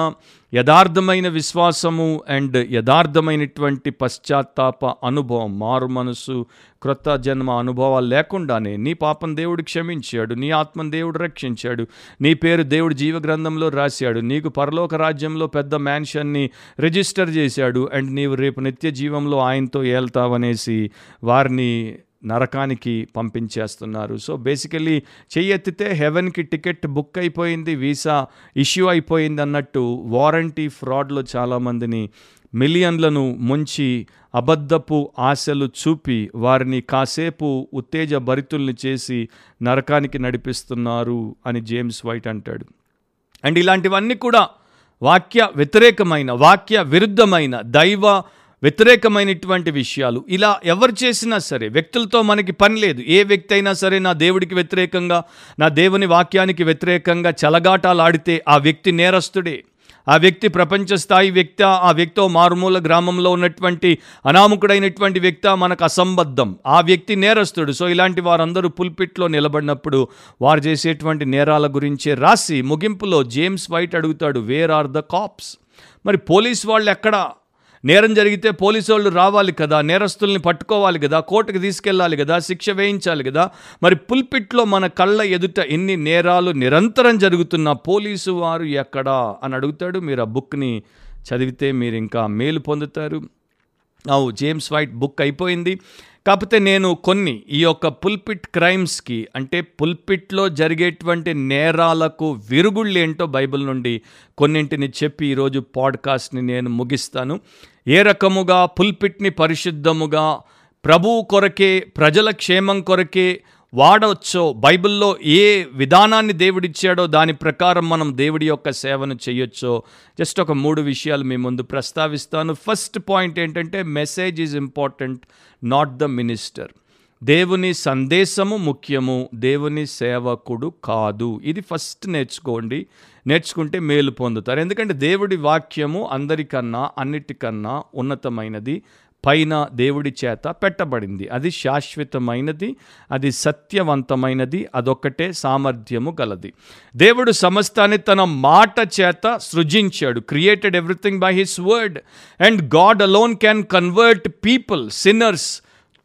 యథార్థమైన విశ్వాసము అండ్ యథార్థమైనటువంటి పశ్చాత్తాప అనుభవం మారు మనసు క్రొత్త జన్మ అనుభవాలు లేకుండానే నీ పాపం దేవుడు క్షమించాడు నీ ఆత్మను దేవుడు రక్షించాడు నీ పేరు దేవుడు జీవగ్రంథంలో రాశాడు నీకు పరలోక రాజ్యంలో పెద్ద మ్యాన్షన్ని రిజిస్టర్ చేశాడు అండ్ నీవు రేపు నిత్య జీవంలో ఆయనతో ఏళ్తావనేసి వారిని నరకానికి పంపించేస్తున్నారు. సో బేసికలీ చెయ్యెత్తితే హెవెన్కి టికెట్ బుక్ అయిపోయింది వీసా ఇష్యూ అయిపోయింది అన్నట్టు వారంటీ ఫ్రాడ్లో చాలామందిని మిలియన్లను ముంచి అబద్ధపు ఆశలు చూపి వారిని కాసేపు ఉత్తేజ భరితుల్ని చేసి నరకానికి నడిపిస్తున్నారు అని జేమ్స్ వైట్ అంటాడు. అండ్ ఇలాంటివన్నీ కూడా వాక్య వ్యతిరేకమైన వాక్య విరుద్ధమైన దైవ వ్యతిరేకమైనటువంటి విషయాలు. ఇలా ఎవరు చేసినా సరే వ్యక్తులతో మనకి పని లేదు. ఏ వ్యక్తి అయినా సరే నా దేవుడికి వ్యతిరేకంగా నా దేవుని వాక్యానికి వ్యతిరేకంగా చలగాటాలు ఆడితే ఆ వ్యక్తి నేరస్తుడే. ఆ వ్యక్తి ప్రపంచ స్థాయి వ్యక్త ఆ వ్యక్తి మారుమూల గ్రామంలో ఉన్నటువంటి అనామకుడైనటువంటి వ్యక్త మనకు అసంబద్ధం. ఆ వ్యక్తి నేరస్తుడు. సో ఇలాంటి వారందరూ పుల్పిట్లో నిలబడినప్పుడు వారు చేసేటువంటి నేరాల గురించే రాసి ముగింపులో జేమ్స్ వైట్ అడుగుతాడు వేర్ ఆర్ ద కాప్స్? మరి పోలీస్ వాళ్ళు ఎక్కడా? నేరం జరిగితే పోలీసు వాళ్ళు రావాలి కదా నేరస్తుల్ని పట్టుకోవాలి కదా కోర్టుకు తీసుకెళ్ళాలి కదా శిక్ష వేయించాలి కదా. మరి పుల్పిట్లో మన కళ్ళ ఎదుట ఎన్ని నేరాలు నిరంతరం జరుగుతున్న పోలీసు వారు ఎక్కడా? అని అడుగుతాడు. మీరు ఆ బుక్ని చదివితే మీరు ఇంకా మేలు పొందుతారు. అవు జేమ్స్ వైట్ బుక్ అయిపోయింది. కాకపోతే నేను కొన్ని ఈ యొక్క పుల్పిట్ క్రైమ్స్కి అంటే పుల్పిట్లో జరిగేటువంటి నేరాలకు విరుగుళ్ళు ఏంటో బైబిల్ నుండి కొన్నింటిని చెప్పి ఈరోజు పాడ్కాస్ట్ని నేను ముగిస్తాను. ఏ రకముగా పుల్పిట్ని పరిశుద్ధముగా ప్రభువు కొరకే ప్రజల క్షేమం కొరకే వాడవచ్చో బైబిల్లో ఏ విధానాన్ని దేవుడిచ్చాడో దాని ప్రకారం మనం దేవుడి యొక్క సేవను చేయొచ్చో జస్ట్ ఒక మూడు విషయాలు మీ ముందు ప్రస్తావిస్తాను. ఫస్ట్ పాయింట్ ఏంటంటే message is important not the minister. దేవుని సందేశము ముఖ్యము దేవుని సేవకుడు కాదు. ఇది ఫస్ట్ నేర్చుకోండి. నేర్చుకుంటే మేలు పొందుతారు. ఎందుకంటే దేవుడి వాక్యము అందరికన్నా అన్నిటికన్నా ఉన్నతమైనది. పైన దేవుడి చేత పెట్టబడింది. అది శాశ్వతమైనది అది సత్యవంతమైనది అదొక్కటే సామర్థ్యము గలది. దేవుడు సమస్తాన్ని తన మాట చేత సృజించాడు. Created everything by his word and God alone can convert people sinners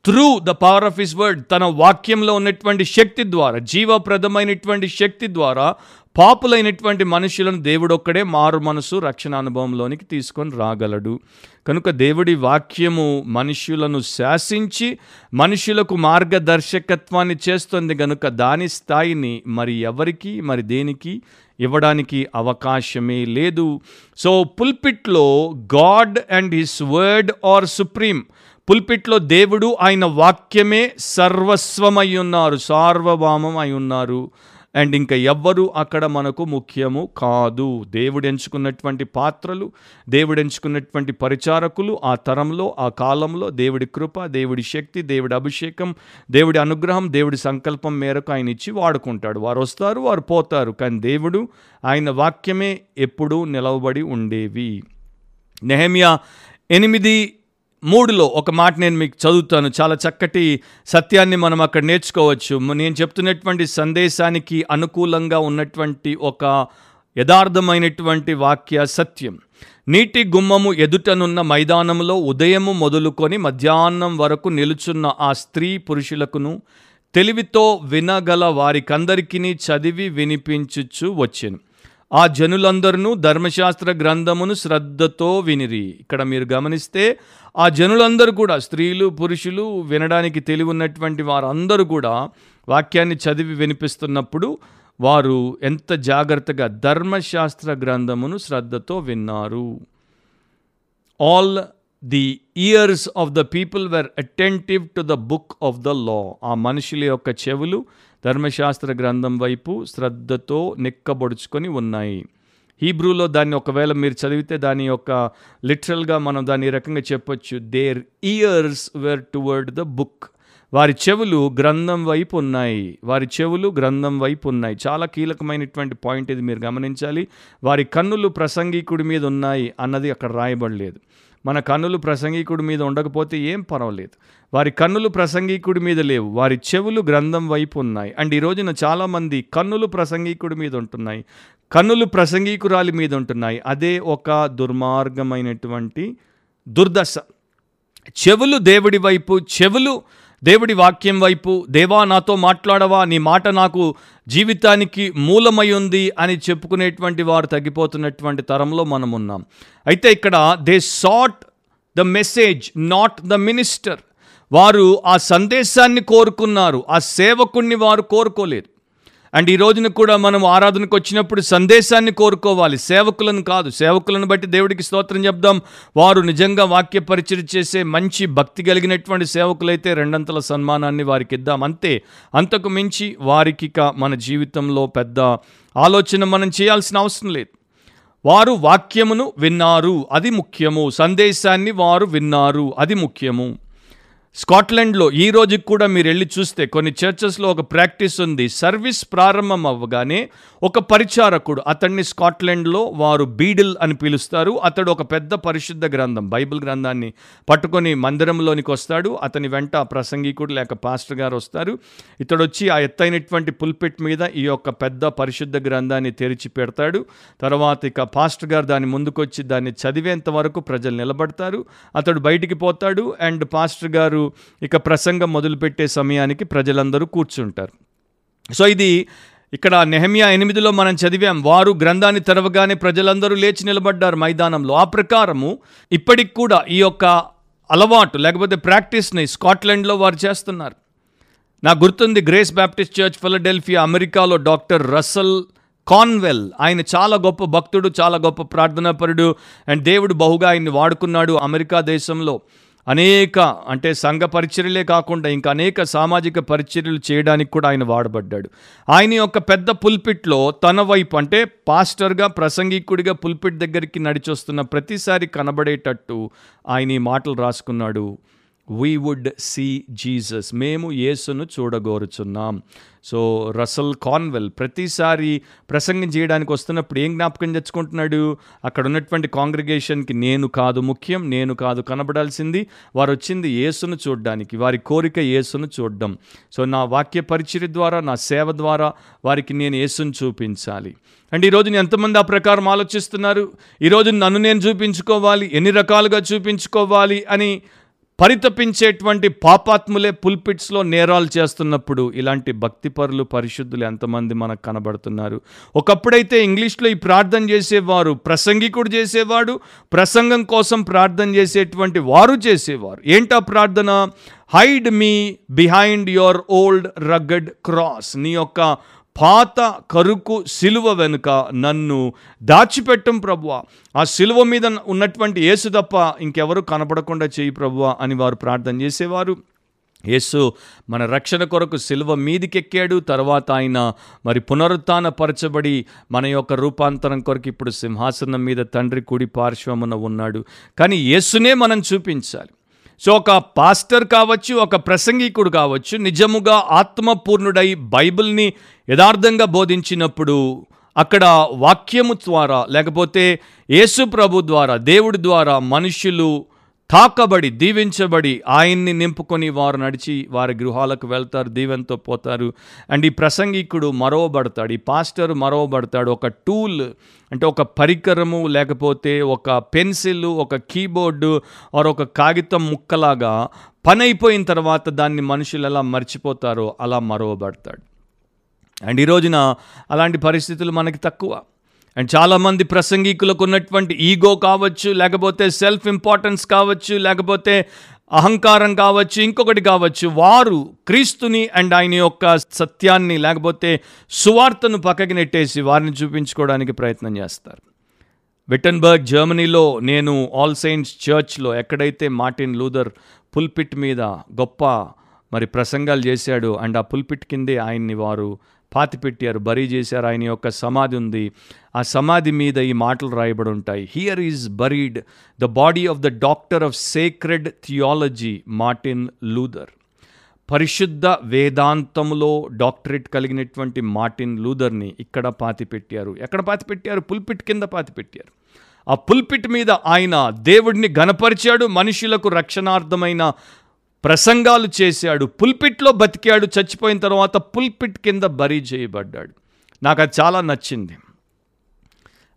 through the power of his word తన వాక్యంలో ఉన్నటువంటి శక్తి ద్వారా జీవప్రదమైనటువంటి శక్తి ద్వారా పాపులైనటువంటి మనుషులను దేవుడొక్కడే మారు మనసు రక్షణ అనుభవంలోనికి తీసుకొని రాగలడు. కనుక దేవుడి వాక్యము మనుషులను శాసించి మనుషులకు మార్గదర్శకత్వాన్ని చేస్తుంది కనుక దాని స్థాయిని మరి ఎవరికి మరి దేనికి ఇవ్వడానికి అవకాశమే లేదు. So పుల్పిట్లో God and his word are supreme. పుల్పిట్లో దేవుడు ఆయన వాక్యమే సర్వస్వమై ఉన్నారు సార్వభౌమం అయి ఉన్నారు. అండ్ ఇంకా ఎవ్వరు అక్కడ మనకు ముఖ్యము కాదు. దేవుడు ఎంచుకున్నటువంటి పాత్రలు దేవుడు ఎంచుకున్నటువంటి పరిచారకులు ఆ తరంలో ఆ కాలంలో దేవుడి కృప దేవుడి శక్తి దేవుడి అభిషేకం దేవుడి అనుగ్రహం దేవుడి సంకల్పం మేరకు ఆయన ఇచ్చి వాడుకుంటాడు. వారు వస్తారు వారు పోతారు కానీ దేవుడు ఆయన వాక్యమే ఎప్పుడూ నిలవబడి ఉండేవి. నెహమియా ఎనిమిది మూడులో ఒక మాట నేను మీకు చదువుతాను. చాలా చక్కటి సత్యాన్ని మనం అక్కడ నేర్చుకోవచ్చు. నేను చెప్తున్నటువంటి సందేశానికి అనుకూలంగా ఉన్నటువంటి ఒక యథార్థమైనటువంటి వాక్య సత్యం. నీటి గుమ్మము ఎదుటనున్న మైదానంలో ఉదయము మొదలుకొని మధ్యాహ్నం వరకు నిలుచున్న ఆ స్త్రీ పురుషులకును తెలివితో వినగల వారికందరికీ చదివి వినిపించుచు వచ్చాను. ఆ జనులందరూ ధర్మశాస్త్ర గ్రంథమును శ్రద్ధతో వినిరి. ఇక్కడ మీరు గమనిస్తే ఆ జనులందరూ కూడా స్త్రీలు పురుషులు వినడానికి తెలివి ఉన్నటువంటి వారందరూ కూడా వాక్యాన్ని చదివి వినిపిస్తున్నప్పుడు వారు ఎంత జాగ్రత్తగా ధర్మశాస్త్ర గ్రంథమును శ్రద్ధతో విన్నారు. All the years of the people were attentive to the book of the law ఆ మనుషుల యొక్క చెవులు ధర్మశాస్త్ర గ్రంథం వైపు శ్రద్ధతో నిక్కబొడుచుకొని ఉన్నాయి. హీబ్రూలో దాన్ని ఒకవేళ మీరు చదివితే దాని యొక్క లిటరల్గా మనం దాన్ని ఈ రకంగా చెప్పొచ్చు. Their ears were toward the book వారి చెవులు గ్రంథం వైపు ఉన్నాయి. వారి చెవులు గ్రంథం వైపు ఉన్నాయి. చాలా కీలకమైనటువంటి పాయింట్ ఇది మీరు గమనించాలి. వారి కన్నులు ప్రసంగికుడి మీద ఉన్నాయి అన్నది అక్కడ రాయబడలేదు. మన కన్నులు ప్రసంగికుడి మీద ఉండకపోతే ఏం పర్వాలేదు. వారి కన్నులు ప్రసంగికుడి మీద లేవు. వారి చెవులు గ్రంథం వైపు ఉన్నాయి. అండ్ ఈ రోజున చాలామంది కన్నులు ప్రసంగికుడి మీద ఉంటున్నాయి. కన్నులు ప్రసంగికురాలి మీద ఉంటున్నాయి. అదే ఒక దుర్మార్గమైనటువంటి దుర్దశ. చెవులు దేవుడి వైపు చెవులు దేవుడి వాక్యం వైపు దేవా నాతో మాట్లాడవా? నీ మాట నాకు జీవితానికి మూలమై ఉంది అని చెప్పుకునేటువంటి వారు తగ్గిపోతున్నటువంటి తరంలో మనం ఉన్నాం. అయితే ఇక్కడ they sought the message not the minister. వారు ఆ సందేశాన్ని కోరుకున్నారు. ఆ సేవకుణ్ణి వారు కోరుకోలేదు. అండ్ ఈ రోజున కూడా మనం ఆరాధనకు వచ్చినప్పుడు సందేశాన్ని కోరుకోవాలి. సేవకులను కాదు. సేవకులను బట్టి దేవుడికి స్తోత్రం చెప్దాం. వారు నిజంగా వాక్య పరిచయం చేసే మంచి భక్తి కలిగినటువంటి సేవకులైతే రెండంతల సన్మానాన్ని వారికి ఇద్దాం. అంతే అంతకు మించి వారికి మన జీవితంలో పెద్ద ఆలోచన మనం చేయాల్సిన అవసరం లేదు. వారు వాక్యమును విన్నారు. అది ముఖ్యము. సందేశాన్ని వారు విన్నారు. అది ముఖ్యము. స్కాట్లాండ్లో ఈ రోజుకి కూడా మీరు వెళ్ళి చూస్తే కొన్ని చర్చెస్లో ఒక ప్రాక్టీస్ ఉంది. సర్వీస్ ప్రారంభం అవ్వగానే ఒక పరిచారకుడు అతన్ని స్కాట్లాండ్లో వారు బీడిల్ అని పిలుస్తారు. అతడు ఒక పెద్ద పరిశుద్ధ గ్రంథం బైబిల్ గ్రంథాన్ని పట్టుకొని మందిరంలోనికి వస్తాడు. అతని వెంట ప్రసంగికుడు లేక పాస్టర్ గారు వస్తారు. ఇతడు వచ్చి ఆ ఎత్తైనటువంటి పుల్పిట్ మీద ఈ యొక్క పెద్ద పరిశుద్ధ గ్రంథాన్ని తెరిచి పెడతాడు. తర్వాత ఇక పాస్టర్ గారు దాని ముందుకొచ్చి దాన్ని చదివేంత వరకు ప్రజలు నిలబడతారు. అతడు బయటికి పోతాడు. అండ్ పాస్టర్ గారు ఇక ప్రసంగం మొదలుపెట్టే సమయానికి ప్రజలందరూ కూర్చుంటారు. సో ఇది ఇక్కడ నెహమియా ఎనిమిదిలో మనం చదివాం వారు గ్రంథాన్ని తెరవగానే ప్రజలందరూ లేచి నిలబడ్డారు మైదానంలో. ఆ ప్రకారము ఇప్పటికి కూడా ఈ యొక్క అలవాటు లేకపోతే ప్రాక్టీస్ని స్కాట్లాండ్లో వారు చేస్తున్నారు. నాకు గుర్తుంది గ్రేస్ బ్యాప్టిస్ట్ చర్చ్ ఫిలడెల్ఫియా అమెరికాలో డాక్టర్ రసల్ కాన్వెల్ ఆయన చాలా గొప్ప భక్తుడు చాలా గొప్ప ప్రార్థనాపరుడు అండ్ దేవుడు బహుగా ఆయన్ని వాడుకున్నాడు అమెరికా దేశంలో. అనేక అంటే సంఘ పరిచర్యలే కాకుండా ఇంకా అనేక సామాజిక పరిచర్యలు చేయడానికి కూడా ఆయన వాడబడ్డాడు. ఆయన యొక్క పెద్ద పుల్పిట్లో తన వైపు అంటే పాస్టర్గా ప్రసంగికుడిగా పుల్పిట్ దగ్గరికి నడిచొస్తున్న ప్రతిసారి కనబడేటట్టు ఆయన ఈ మాటలు రాసుకున్నాడు. వీ వుడ్ సీ జీసస్ మేము యేసును చూడగోరుచున్నాం. సో రసల్ కాన్వెల్ ప్రతిసారి ప్రసంగం చేయడానికి వస్తున్నప్పుడు ఏం జ్ఞాపకం తెచ్చుకుంటున్నాడు? అక్కడ ఉన్నటువంటి కాంగ్రిగేషన్కి నేను కాదు ముఖ్యం నేను కాదు కనబడాల్సింది. వారు వచ్చింది యేసును చూడడానికి వారి కోరిక యేసును చూడడం. సో నా వాక్య పరిచయ ద్వారా నా సేవ ద్వారా వారికి నేను యేసును చూపించాలి. అండ్ ఈరోజు ఎంతమంది ఆ ప్రకారం ఆలోచిస్తున్నారు? ఈరోజు నన్ను నేను చూపించుకోవాలి ఎన్ని రకాలుగా చూపించుకోవాలి అని పరితపించేటువంటి పాపాత్ములే పుల్పిట్స్లో నేరాలు చేస్తున్నప్పుడు ఇలాంటి భక్తిపరులు పరిశుద్ధులు ఎంతమంది మనకు కనబడుతున్నారు. ఒకప్పుడైతే ఇంగ్లీష్లో ఈ ప్రార్థన చేసేవారు ప్రసంగికుడు చేసేవాడు ప్రసంగం కోసం ప్రార్థన చేసేటువంటి వారు చేసేవారు. ఏంటా ప్రార్థన? Hide me behind your old rugged cross నీ యొక్క పాత కరుకు సిలువ వెనుక నన్ను దాచిపెట్టం ప్రభువ. ఆ సిలువ మీద ఉన్నటువంటి యేసు తప్ప ఇంకెవరు కనపడకుండా చేయి ప్రభువ అని వారు ప్రార్థన చేసేవారు. యేసు మన రక్షణ కొరకు శిలువ మీదికెక్కాడు. తర్వాత ఆయన మరి పునరుత్నపరచబడి మన యొక్క రూపాంతరం కొరకు ఇప్పుడు సింహాసనం మీద తండ్రి కుడి పార్శ్వమున ఉన్నాడు. కానీ యేసునే మనం చూపించాలి. సో ఒక పాస్టర్ కావచ్చు ఒక ప్రసంగికుడు కావచ్చు నిజముగా ఆత్మపూర్ణుడై బైబిల్ని యథార్థంగా బోధించినప్పుడు అక్కడ వాక్యము ద్వారా లేకపోతే యేసు ప్రభు ద్వారా దేవుడి ద్వారా మనుషులు తాకబడి దీవించబడి ఆయన్ని నింపుకొని వారు నడిచి వారి గృహాలకు వెళ్తారు దీవెంతో పోతారు. అండ్ ఈ ప్రసంగికుడు మరవబడతాడు ఈ పాస్టర్ మరవబడతాడు. ఒక టూల్ అంటే ఒక పరికరము లేకపోతే ఒక పెన్సిల్ ఒక కీబోర్డు ఆర్ ఒక కాగితం ముక్కలాగా పని అయిపోయిన తర్వాత దాన్ని మనుషులు ఎలా మర్చిపోతారో అలా మరవబడతాడు. అండ్ ఈ రోజున అలాంటి పరిస్థితులు మనకి తక్కువ. అండ్ చాలామంది ప్రసంగికులకు ఉన్నటువంటి ఈగో కావచ్చు లేకపోతే సెల్ఫ్ ఇంపార్టెన్స్ కావచ్చు లేకపోతే అహంకారం కావచ్చు ఇంకొకటి కావచ్చు వారు క్రీస్తుని అండ్ ఆయన యొక్క సత్యాన్ని లేకపోతే సువార్తను పక్కకి నెట్టేసి వారిని చూపించుకోవడానికి ప్రయత్నం చేస్తారు. విటన్బర్గ్ జర్మనీలో నేను ఆల్ సెయింట్స్ చర్చ్లో ఎక్కడైతే మార్టిన్ లూథర్ పుల్పిట్ మీద గొప్ప మరి ప్రసంగాలు చేశాడు అండ్ ఆ పుల్పిట్ కిందే ఆయన్ని వారు పాతిపెట్టారు బరీ చేశారు ఆయన యొక్క సమాధి ఉంది. ఆ సమాధి మీద ఈ మాటలు రాయబడి ఉంటాయి. Here is buried the body of the doctor of sacred theology Martin Luther పరిశుద్ధ వేదాంతంలో డాక్టరేట్ కలిగినటువంటి మార్టిన్ లూథర్ని ఇక్కడ పాతిపెట్టారు. ఎక్కడ పాతిపెట్టారు? పుల్పిట్ కింద పాతిపెట్టారు. ఆ పుల్పిట్ మీద ఆయన దేవుడిని గనపరిచాడు మనుషులకు రక్షణార్థమైన ప్రసంగాలు చేశాడు పుల్పిట్లో బతికాడు చచ్చిపోయిన తర్వాత పుల్పిట్ కింద బరీ చేయబడ్డాడు. నాకు అది చాలా నచ్చింది.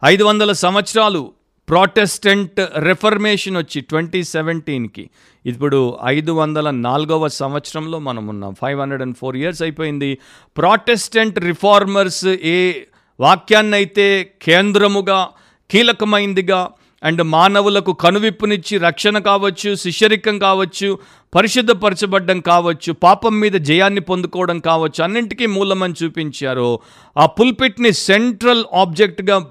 ఐదు వందల సంవత్సరాలు ప్రాటెస్టెంట్ రిఫర్మేషన్ వచ్చి ట్వంటీ సెవెంటీన్కి. ఇప్పుడు ఐదు వందల నాలుగవ సంవత్సరంలో మనం ఉన్నాం. Five hundred and four years అయిపోయింది. ప్రాటెస్టెంట్ రిఫార్మర్స్ ఏ వాక్యాన్ని అయితే కేంద్రముగా కీలకమైందిగా అండ్ మానవులకు కనువిప్పునిచ్చి రక్షణ కావచ్చు శిష్యరికం కావచ్చు పరిశుద్ధపరచబడ్డం కావచ్చు పాపం మీద జయాన్ని పొందుకోవడం కావచ్చు అన్నింటికీ మూలమని చూపించారు. ఆ పుల్పిట్ని సెంట్రల్ ఆబ్జెక్ట్గా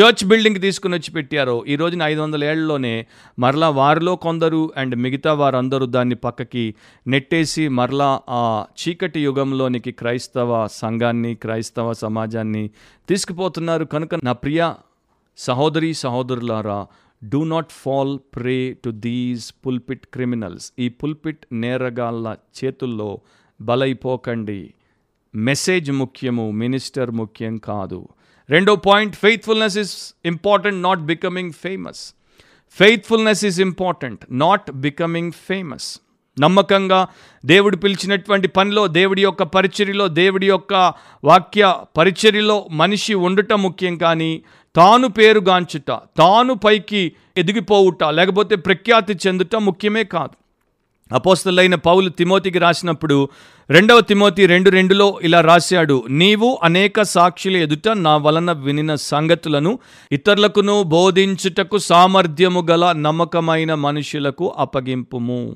చర్చ్ బిల్డింగ్ తీసుకుని వచ్చి పెట్టారు. ఈ రోజున ఐదు వందల ఏళ్ళలోనే మరలా వారిలో కొందరు అండ్ మిగతా వారందరూ దాన్ని పక్కకి నెట్టేసి మరలా ఆ చీకటి యుగంలోనికి క్రైస్తవ సంఘాన్ని క్రైస్తవ సమాజాన్ని తీసుకుపోతున్నారు. కనుక నా ప్రియ సహోదరి సహోదరులారా do not fall prey to these pulpit criminals ఈ పుల్పిట్ నేరగాళ్ళ చేతుల్లో బలైపోకండి. మెసేజ్ ముఖ్యము మినిస్టర్ ముఖ్యం కాదు. రెండో point faithfulness is important not becoming famous faithfulness is important not becoming famous నమ్మకంగా దేవుడు పిలిచినటువంటి పనిలో దేవుడి యొక్క పరిచర్యలో దేవుడి యొక్క వాక్య పరిచర్యలో మనిషి ఉండటం ముఖ్యం కానీ తాను పేరుగాంచుట తాను పైకి ఎదిగిపోవుట లేకపోతే ప్రఖ్యాతి చెందుట ముఖ్యమే కాదు. అపోస్తలైన పౌలు తిమోతికి రాసినప్పుడు రెండవ తిమోతి రెండు రెండులో ఇలా రాశాడు నీవు అనేక సాక్షుల ఎదుట నా వలన వినిన సంగతులను ఇతరులకును బోధించుటకు సామర్థ్యము గల నమ్మకమైన మనుషులకు అప్పగింపుము.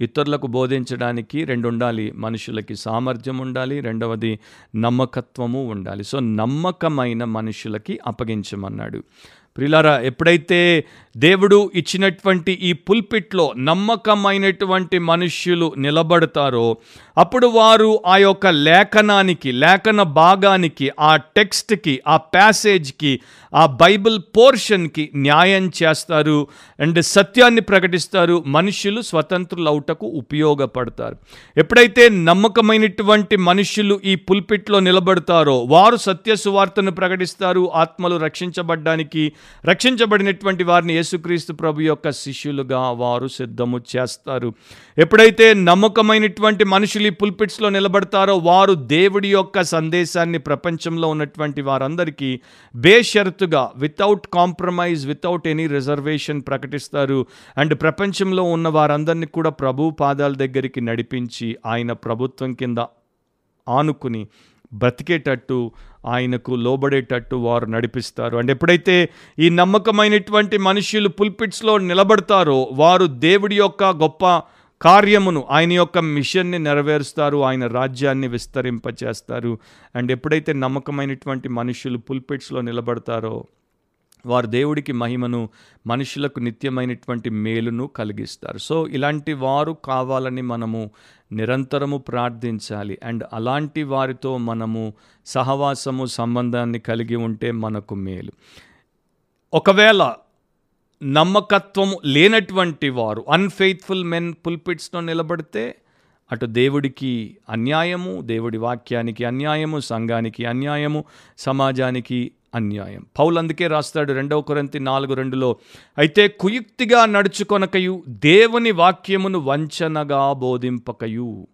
ఇతరులకు బోధించడానికి రెండు ఉండాలి మనుషులకి సామర్థ్యం ఉండాలి. రెండవది నమ్మకత్వము ఉండాలి. సో నమ్మకమైన మనుషులకి అప్పగించమన్నాడు. ప్రిలారా ఎప్పుడైతే దేవుడు ఇచ్చినటువంటి ఈ పుల్పిట్లో నమ్మకమైనటువంటి మనుష్యులు నిలబడతారో అప్పుడు వారు ఆ యొక్క లేఖనానికి లేఖన భాగానికి ఆ టెక్స్ట్కి ఆ ప్యాసేజ్కి ఆ బైబిల్ పోర్షన్కి న్యాయం చేస్తారు. అండ్ సత్యాన్ని ప్రకటిస్తారు. మనుషులు స్వతంత్రులు అవుటకు ఉపయోగపడతారు. ఎప్పుడైతే నమ్మకమైనటువంటి మనుషులు ఈ పుల్పిట్లో నిలబడతారో వారు సత్య సువార్తను ప్రకటిస్తారు. ఆత్మలు రక్షించబడ్డానికి రక్షించబడినటువంటి వారిని యేసుక్రీస్తు ప్రభు యొక్క శిష్యులుగా వారు సిద్ధము చేస్తారు. ఎప్పుడైతే నమ్మకమైనటువంటి మనుషులు ఈ పుల్పిట్స్లో నిలబడతారో వారు దేవుడి యొక్క సందేశాన్ని ప్రపంచంలో ఉన్నటువంటి వారందరికీ బేషరతుగా without compromise without any reservation ప్రకటిస్తారు. అండ్ ప్రపంచంలో ఉన్న వారందరినీ కూడా ప్రభు పాదాల దగ్గరికి నడిపించి ఆయన ప్రభుత్వం కింద ఆనుకుని బ్రతికేటట్టు ఆయనకు లోబడేటట్టు వారు నడిపిస్తారు. అండ్ ఎప్పుడైతే ఈ నమ్మకమైనటువంటి మనుషులు పుల్పిట్స్లో నిలబడతారో వారు దేవుడి యొక్క గొప్ప కార్యమును ఆయన యొక్క మిషన్ని నెరవేరుస్తారు ఆయన రాజ్యాన్ని విస్తరింపచేస్తారు. అండ్ ఎప్పుడైతే నమ్మకమైనటువంటి మనుషులు పుల్పిట్స్లో నిలబడతారో వారు దేవుడికి మహిమను మనుషులకు నిత్యమైనటువంటి మేలును కలిగిస్తారు. సో ఇలాంటి వారు కావాలని మనము నిరంతరము ప్రార్థించాలి. అండ్ అలాంటి వారితో మనము సహవాసము సంబంధాన్ని కలిగి ఉంటే మనకు మేలు. ఒకవేళ నమ్మకత్వము లేనటువంటి వారు అన్ఫెయిత్ఫుల్ మెన్ పుల్పిట్స్లో నిలబడితే అటు దేవుడికి అన్యాయము దేవుడి వాక్యానికి అన్యాయము సంఘానికి అన్యాయము సమాజానికి అన్యాయం. పౌలు అందుకే రాస్తాడు రెండవ కొరంతి నాలుగు రెండులో అయితే కుయుక్తిగా నడుచుకొనకయు దేవుని వాక్యమును వంచనగా బోధింపకయు.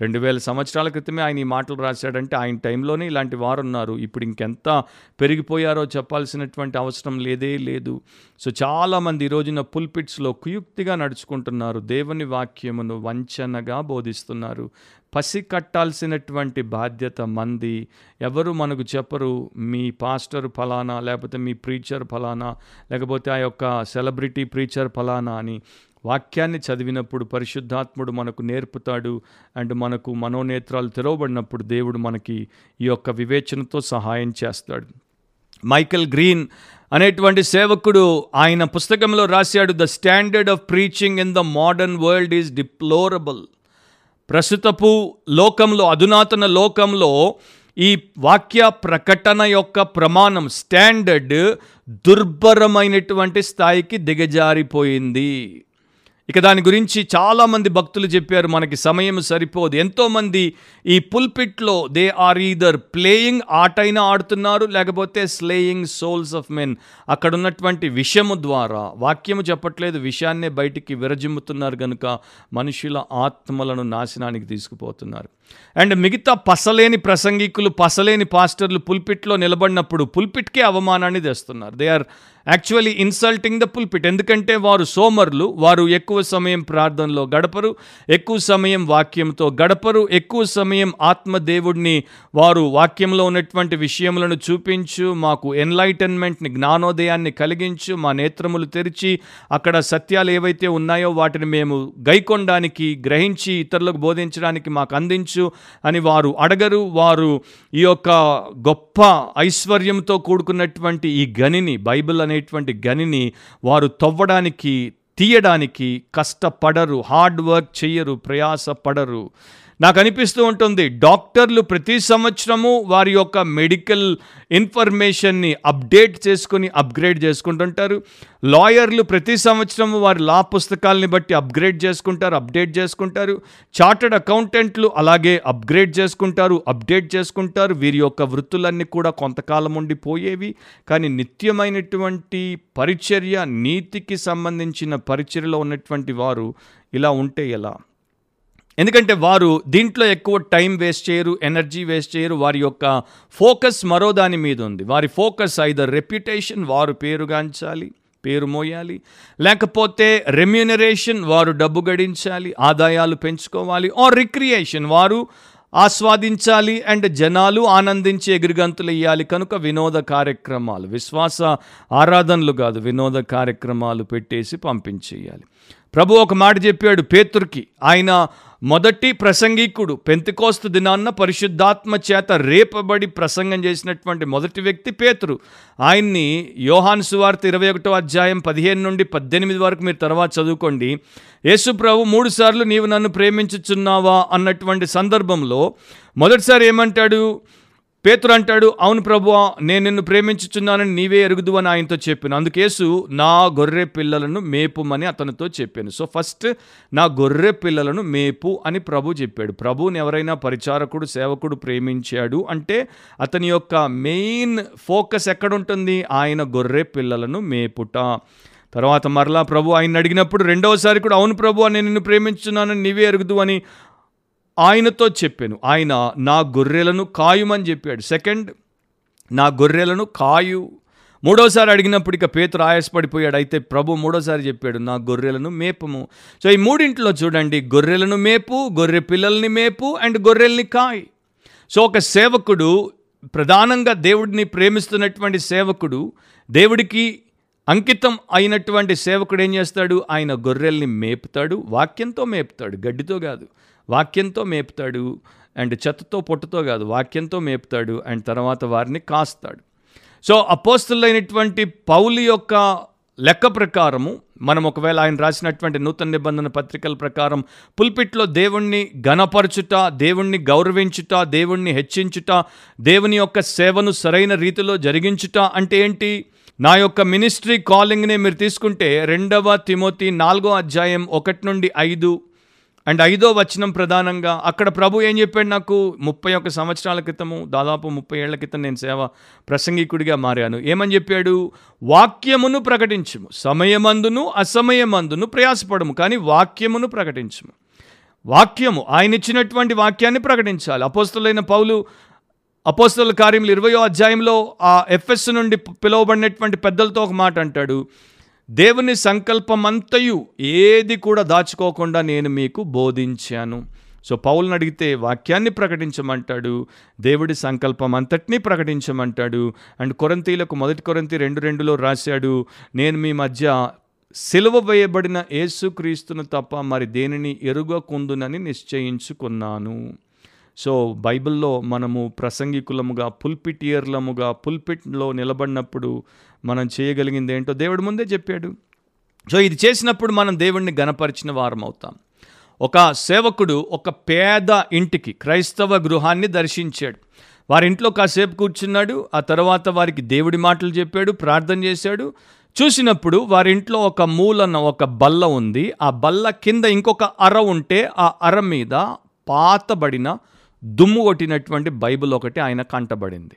రెండు వేల సంవత్సరాల క్రితమే ఆయన ఈ మాటలు రాశాడంటే ఆయన టైంలోనే ఇలాంటి వారు ఉన్నారు ఇప్పుడు ఇంకెంత పెరిగిపోయారో చెప్పాల్సినటువంటి అవసరం లేదే లేదు. సో చాలామంది ఈ రోజున పుల్పిట్స్లో కుయుక్తిగా నడుచుకుంటున్నారు. దేవుని వాక్యమును వంచనగా బోధిస్తున్నారు. పసి కట్టాల్సినటువంటి బాధ్యత మంది. ఎవరు మనకు చెప్పరు మీ పాస్టర్ ఫలానా లేకపోతే మీ ప్రీచర్ ఫలానా లేకపోతే ఆ యొక్క సెలబ్రిటీ ప్రీచర్ ఫలానా అని. వాక్యాన్ని చదివినప్పుడు పరిశుద్ధాత్ముడు మనకు నేర్పుతాడు అండ్ మనకు మనోనేత్రాలు తెరవబడినప్పుడు దేవుడు మనకి ఈ యొక్క వివేచనతో సహాయం చేస్తాడు. మైకెల్ గ్రీన్ అనేటువంటి సేవకుడు ఆయన పుస్తకంలో రాశాడు the standard of preaching in the modern world is deplorable ప్రస్తుతపు లోకంలో అధునాతన లోకంలో ఈ వాక్య ప్రకటన యొక్క ప్రమాణం స్టాండర్డ్ దుర్భరమైనటువంటి స్థాయికి దిగజారిపోయింది. ఇక దాని గురించి చాలామంది భక్తులు చెప్పారు మనకి సమయం సరిపోదు. ఎంతోమంది ఈ పుల్పిట్లో దే ఆర్ ఈదర్ ప్లేయింగ్ ఆటైనా ఆడుతున్నారు లేకపోతే స్లేయింగ్ సోల్స్ ఆఫ్ మెన్ అక్కడ ఉన్నటువంటి విషము ద్వారా వాక్యము చెప్పట్లేదు విషయాన్నే బయటికి విరజిమ్ముతున్నారు కనుక మనుషుల ఆత్మలను నాశనానికి తీసుకుపోతున్నారు. అండ్ మిగతా పసలేని ప్రసంగికులు పసలేని పాస్టర్లు పుల్పిట్లో నిలబడినప్పుడు పుల్పిట్కే అవమానాన్ని తెస్తున్నారు. They are actually insulting the pulpit ఎందుకంటే వారు సోమర్లు వారు ఎక్కువ సమయం ప్రార్థనలో గడపరు ఎక్కువ సమయం వాక్యంతో గడపరు ఎక్కువ సమయం ఆత్మదేవుడిని వారు వాక్యంలో ఉన్నటువంటి విషయములను చూపించు మాకు ఎన్లైటన్మెంట్ని జ్ఞానోదయాన్ని కలిగించు మా నేత్రములు తెరిచి అక్కడ సత్యాలు ఏవైతే ఉన్నాయో వాటిని మేము గైకొనడానికి గ్రహించి ఇతరులకు బోధించడానికి మాకు అందించు అని వారు అడగరు. వారు ఈ యొక్క గొప్ప ఐశ్వర్యంతో కూడుకున్నటువంటి ఈ గనిని బైబిల్ అనేటువంటి గనిని వారు తవ్వడానికి తీయడానికి కష్టపడరు. హార్డ్ వర్క్ చెయ్యరు ప్రయాసపడరు. నాకు అనిపిస్తూ ఉంటుంది డాక్టర్లు ప్రతి సంవత్సరము వారి యొక్క మెడికల్ ఇన్ఫర్మేషన్ని అప్డేట్ చేసుకుని అప్గ్రేడ్ చేసుకుంటుంటారు. లాయర్లు ప్రతి సంవత్సరము వారి లా పుస్తకాలని బట్టి అప్గ్రేడ్ చేసుకుంటారు అప్డేట్ చేసుకుంటారు. చార్టర్డ్ అకౌంటెంట్లు అలాగే అప్గ్రేడ్ చేసుకుంటారు అప్డేట్ చేసుకుంటారు. వీరి యొక్క వృత్తులన్నీ కూడా కొంతకాలం ఉండిపోయేవి. కానీ నిత్యమైనటువంటి పరిచర్య నీతికి సంబంధించిన పరిచర్యలో ఉన్నటువంటి వారు ఇలా ఉంటే ఎలా? ఎందుకంటే వారు దీంట్లో ఎక్కువ టైం వేస్ట్ చేయరు ఎనర్జీ వేస్ట్ చేయరు వారి యొక్క ఫోకస్ మరో దాని మీద ఉంది. వారి ఫోకస్ ఐదర్ రెప్యుటేషన్ వారు పేరుగాంచాలి పేరు మోయాలి లేకపోతే రెమ్యూనరేషన్ వారు డబ్బు గడించాలి ఆదాయాలు పెంచుకోవాలి ఆర్ రిక్రియేషన్ వారు ఆస్వాదించాలి అండ్ జనాలు ఆనందించి ఎగిరిగంతులు ఇవ్వాలి కనుక వినోద కార్యక్రమాలు విశ్వాస ఆరాధనలు కాదు వినోద కార్యక్రమాలు పెట్టేసి పంపించేయాలి. ప్రభు ఒక మాట చెప్పాడు పేతుర్కి ఆయన మొదటి ప్రసంగికుడు పెంతికోస్తు దినాన్న పరిశుద్ధాత్మ చేత రేపబడి ప్రసంగం చేసినటువంటి మొదటి వ్యక్తి పేతురు. ఆయన్ని యోహాన్ సువార్త ఇరవై ఒకటో అధ్యాయం పదిహేను నుండి పద్దెనిమిది వరకు మీరు తర్వాత చదువుకోండి. యేసు ప్రభు మూడు సార్లు నీవు నన్ను ప్రేమించుచున్నావా? అన్నటువంటి సందర్భంలో మొదటిసారి ఏమంటాడు? పేతురు అంటాడు అవును ప్రభు నేను నిన్ను ప్రేమించుచున్నానని నీవే ఎరుగుదు అని ఆయనతో చెప్పాను. అందుకేసు నా గొర్రె పిల్లలను మేపుమని అతనితో చెప్పాను. సో ఫస్ట్ నా గొర్రె పిల్లలను మేపు అని ప్రభు చెప్పాడు. ప్రభుని ఎవరైనా పరిచారకుడు సేవకుడు ప్రేమించాడు అంటే అతని యొక్క మెయిన్ ఫోకస్ ఎక్కడుంటుంది? ఆయన గొర్రె పిల్లలను మేపుట. తర్వాత మరలా ప్రభు ఆయన అడిగినప్పుడు రెండవసారి కూడా అవును ప్రభు నేను నిన్ను ప్రేమించున్నానని నీవే ఎరుగుదు అని ఆయనతో చెప్పాను ఆయన నా గొర్రెలను కాయుమని చెప్పాడు. సెకండ్ నా గొర్రెలను కాయు. మూడోసారి అడిగినప్పుడు ఇక పేతురు ఆయాసపడిపోయాడు. అయితే ప్రభు మూడోసారి చెప్పాడు నా గొర్రెలను మేపము. సో ఈ మూడింట్లో చూడండి గొర్రెలను మేపు గొర్రె పిల్లల్ని మేపు అండ్ గొర్రెల్ని కాయ్. సో ఒక సేవకుడు ప్రధానంగా దేవుడిని ప్రేమిస్తున్నటువంటి సేవకుడు దేవుడికి అంకితం అయినటువంటి సేవకుడు ఏం చేస్తాడు? ఆయన గొర్రెల్ని మేపుతాడు వాక్యంతో మేపుతాడు గడ్డితో కాదు. వాక్యంతో మేపుతాడు అండ్ చెత్తతో పొట్టుతో కాదు వాక్యంతో మేపుతాడు అండ్ తర్వాత వారిని కాస్తాడు. సో అపోస్తులైనటువంటి పౌలి యొక్క లెక్క ప్రకారము మనం ఒకవేళ ఆయన రాసినటువంటి నూతన నిబంధన పత్రికల ప్రకారం పుల్పిట్లో దేవుణ్ణి గణపరచుట దేవుణ్ణి గౌరవించుట దేవుణ్ణి హెచ్చించుట దేవుని యొక్క సేవను సరైన రీతిలో జరిగించుట అంటే ఏంటి? నా యొక్క మినిస్ట్రీ కాలింగ్ని మీరు తీసుకుంటే రెండవ తిమోతి నాలుగో అధ్యాయం ఒకటి నుండి ఐదు అండ్ ఐదో వచనం ప్రధానంగా అక్కడ ప్రభు ఏం చెప్పాడు నాకు? ముప్పై ఒక్క సంవత్సరాల క్రితము దాదాపు ముప్పై ఏళ్ళ క్రితం నేను సేవ ప్రసంగికుడిగా మారాను. ఏమని చెప్పాడు? వాక్యమును ప్రకటించుము. సమయమందును అసమయమందును ప్రయాసపడము కానీ వాక్యమును ప్రకటించుము. వాక్యము ఆయన ఇచ్చినటువంటి వాక్యాన్ని ప్రకటించాలి. అపోస్తులైన పౌలు అపోస్తుల కార్యములు ఇరవయో అధ్యాయంలో ఆ ఎఫ్ఎస్ నుండి పిలువబడినటువంటి పెద్దలతో ఒక మాట అంటాడు. దేవుని సంకల్పమంతయు ఏది కూడా దాచుకోకుండా నేను మీకు బోధించాను. సో పౌలను అడిగితే వాక్యాన్ని ప్రకటించమంటాడు దేవుడి సంకల్పం అంతటినీ ప్రకటించమంటాడు. అండ్ కొరంతీలకు మొదటి కొరంతి రెండు రెండులో రాశాడు నేను మీ మధ్య సిలువ వేయబడిన యేసుక్రీస్తును తప్ప మరి దేనిని ఎరుగకుందునని నిశ్చయించుకున్నాను. సో బైబిల్లో మనము ప్రసంగికులముగా పుల్పిటియర్లముగా పుల్పిట్లో నిలబడినప్పుడు మనం చేయగలిగింది ఏంటో దేవుడు ముందే చెప్పాడు. సో ఇది చేసినప్పుడు మనం దేవుణ్ణి గణపరిచిన వారం అవుతాం ఒక సేవకుడు ఒక పేద ఇంటికి క్రైస్తవ గృహాన్ని దర్శించాడు. వారి ఇంట్లో కాసేపు కూర్చున్నాడు ఆ తర్వాత వారికి దేవుడి మాటలు చెప్పాడు ప్రార్థన చేశాడు. చూసినప్పుడు వారింట్లో ఒక మూలన ఒక బల్ల ఉంది. ఆ బల్ల కింద ఇంకొక అర ఉంటే ఆ అర మీద పాతబడిన దుమ్ము కొట్టినటువంటి బైబిల్ ఒకటి ఆయన కంటబడింది.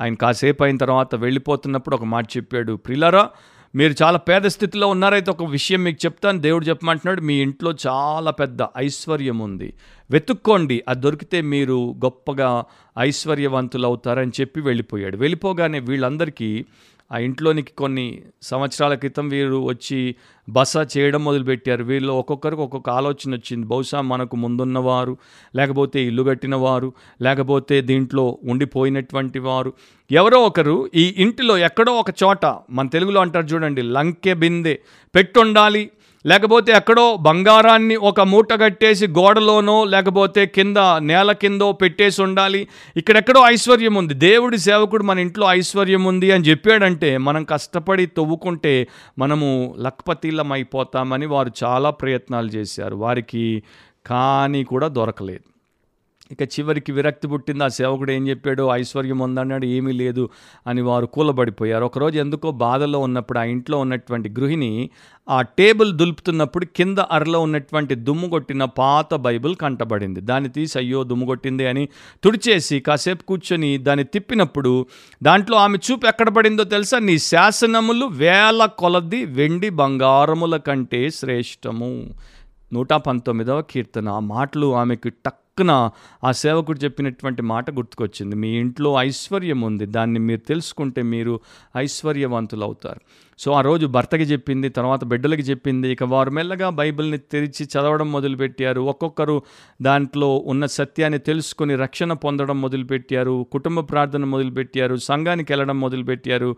ఆయన కాసేపు అయిన తర్వాత వెళ్ళిపోతున్నప్పుడు ఒక మాట చెప్పాడు ప్రిలరా మీరు చాలా పేద స్థితిలో ఉన్నారైతే ఒక విషయం మీకు చెప్తాను. దేవుడు చెప్పమంటున్నాడు మీ ఇంట్లో చాలా పెద్ద ఐశ్వర్యం ఉంది. వెతుక్కోండి అది దొరికితే మీరు గొప్పగా ఐశ్వర్యవంతులు అవుతారని చెప్పి వెళ్ళిపోయాడు. వెళ్ళిపోగానే వీళ్ళందరికీ ఆ ఇంట్లోనికి కొన్ని సంవత్సరాల క్రితం వీరు వచ్చి బస చేయడం మొదలుపెట్టారు. వీళ్ళు ఒక్కొక్కరికి ఒక్కొక్క ఆలోచన వచ్చింది. బహుశా మనకు ముందున్నవారు లేకపోతే ఇల్లు కట్టిన వారు లేకపోతే దీంట్లో ఉండిపోయినటువంటి వారు. ఎవరో ఒకరు ఈ ఇంటిలో ఎక్కడో ఒక చోట మన తెలుగులో అంటారు చూడండి లంకె బిందె పెట్టుండాలి లేకపోతే ఎక్కడో బంగారాన్ని ఒక మూట కట్టేసి గోడలోనో లేకపోతే కింద నేల కిందో పెట్టేసి ఉండాలి. ఇక్కడెక్కడో ఐశ్వర్యం ఉంది. దేవుడి సేవకుడు మన ఇంట్లో ఐశ్వర్యం ఉంది అని చెప్పాడంటే మనం కష్టపడి తవ్వుకుంటే మనము లక్పతీలం అయిపోతామని వారు చాలా ప్రయత్నాలు చేశారు. వారికి కానీ కూడా దొరకలేదు. ఇక చివరికి విరక్తి పుట్టింది. ఆ సేవకుడు ఏం చెప్పాడు? ఐశ్వర్యం ఉందన్నాడు ఏమీ లేదు అని వారు కూలబడిపోయారు. ఒకరోజు ఎందుకో బాధలో ఉన్నప్పుడు ఆ ఇంట్లో ఉన్నటువంటి గృహిణి ఆ టేబుల్ దులుపుతున్నప్పుడు కింద అరలో ఉన్నటువంటి దుమ్ము కొట్టిన పాత బైబిల్ కంటబడింది. దాన్ని తీసి అయ్యో దుమ్ము కొట్టింది అని తుడిచేసి కాసేపు కూర్చొని దాన్ని తిప్పినప్పుడు దాంట్లో ఆమె చూపు ఎక్కడ పడిందో తెలుసా? నీ శాసనములు వేల కొలది వెండి బంగారముల కంటే శ్రేష్టము. నూట పంతొమ్మిదవ కీర్తన. ఆ మాటలు ఆమెకు టక్కున ఆ సేవకుడు చెప్పినటువంటి మాట గుర్తుకొచ్చింది. మీ ఇంట్లో ఐశ్వర్యం ఉంది. దాన్ని మీరు తెలుసుకుంటే మీరు ఐశ్వర్యవంతులు అవుతారు సో ఆ రోజు భర్తకి చెప్పింది తర్వాత బిడ్డలకి చెప్పింది. ఇక వారు మెల్లగా బైబిల్ని తెరిచి చదవడం మొదలుపెట్టారు. ఒక్కొక్కరు దాంట్లో ఉన్న సత్యాన్ని తెలుసుకొని రక్షణ పొందడం మొదలుపెట్టారు. కుటుంబ ప్రార్థన మొదలుపెట్టారు. సంఘానికి వెళ్ళడం మొదలుపెట్టారు.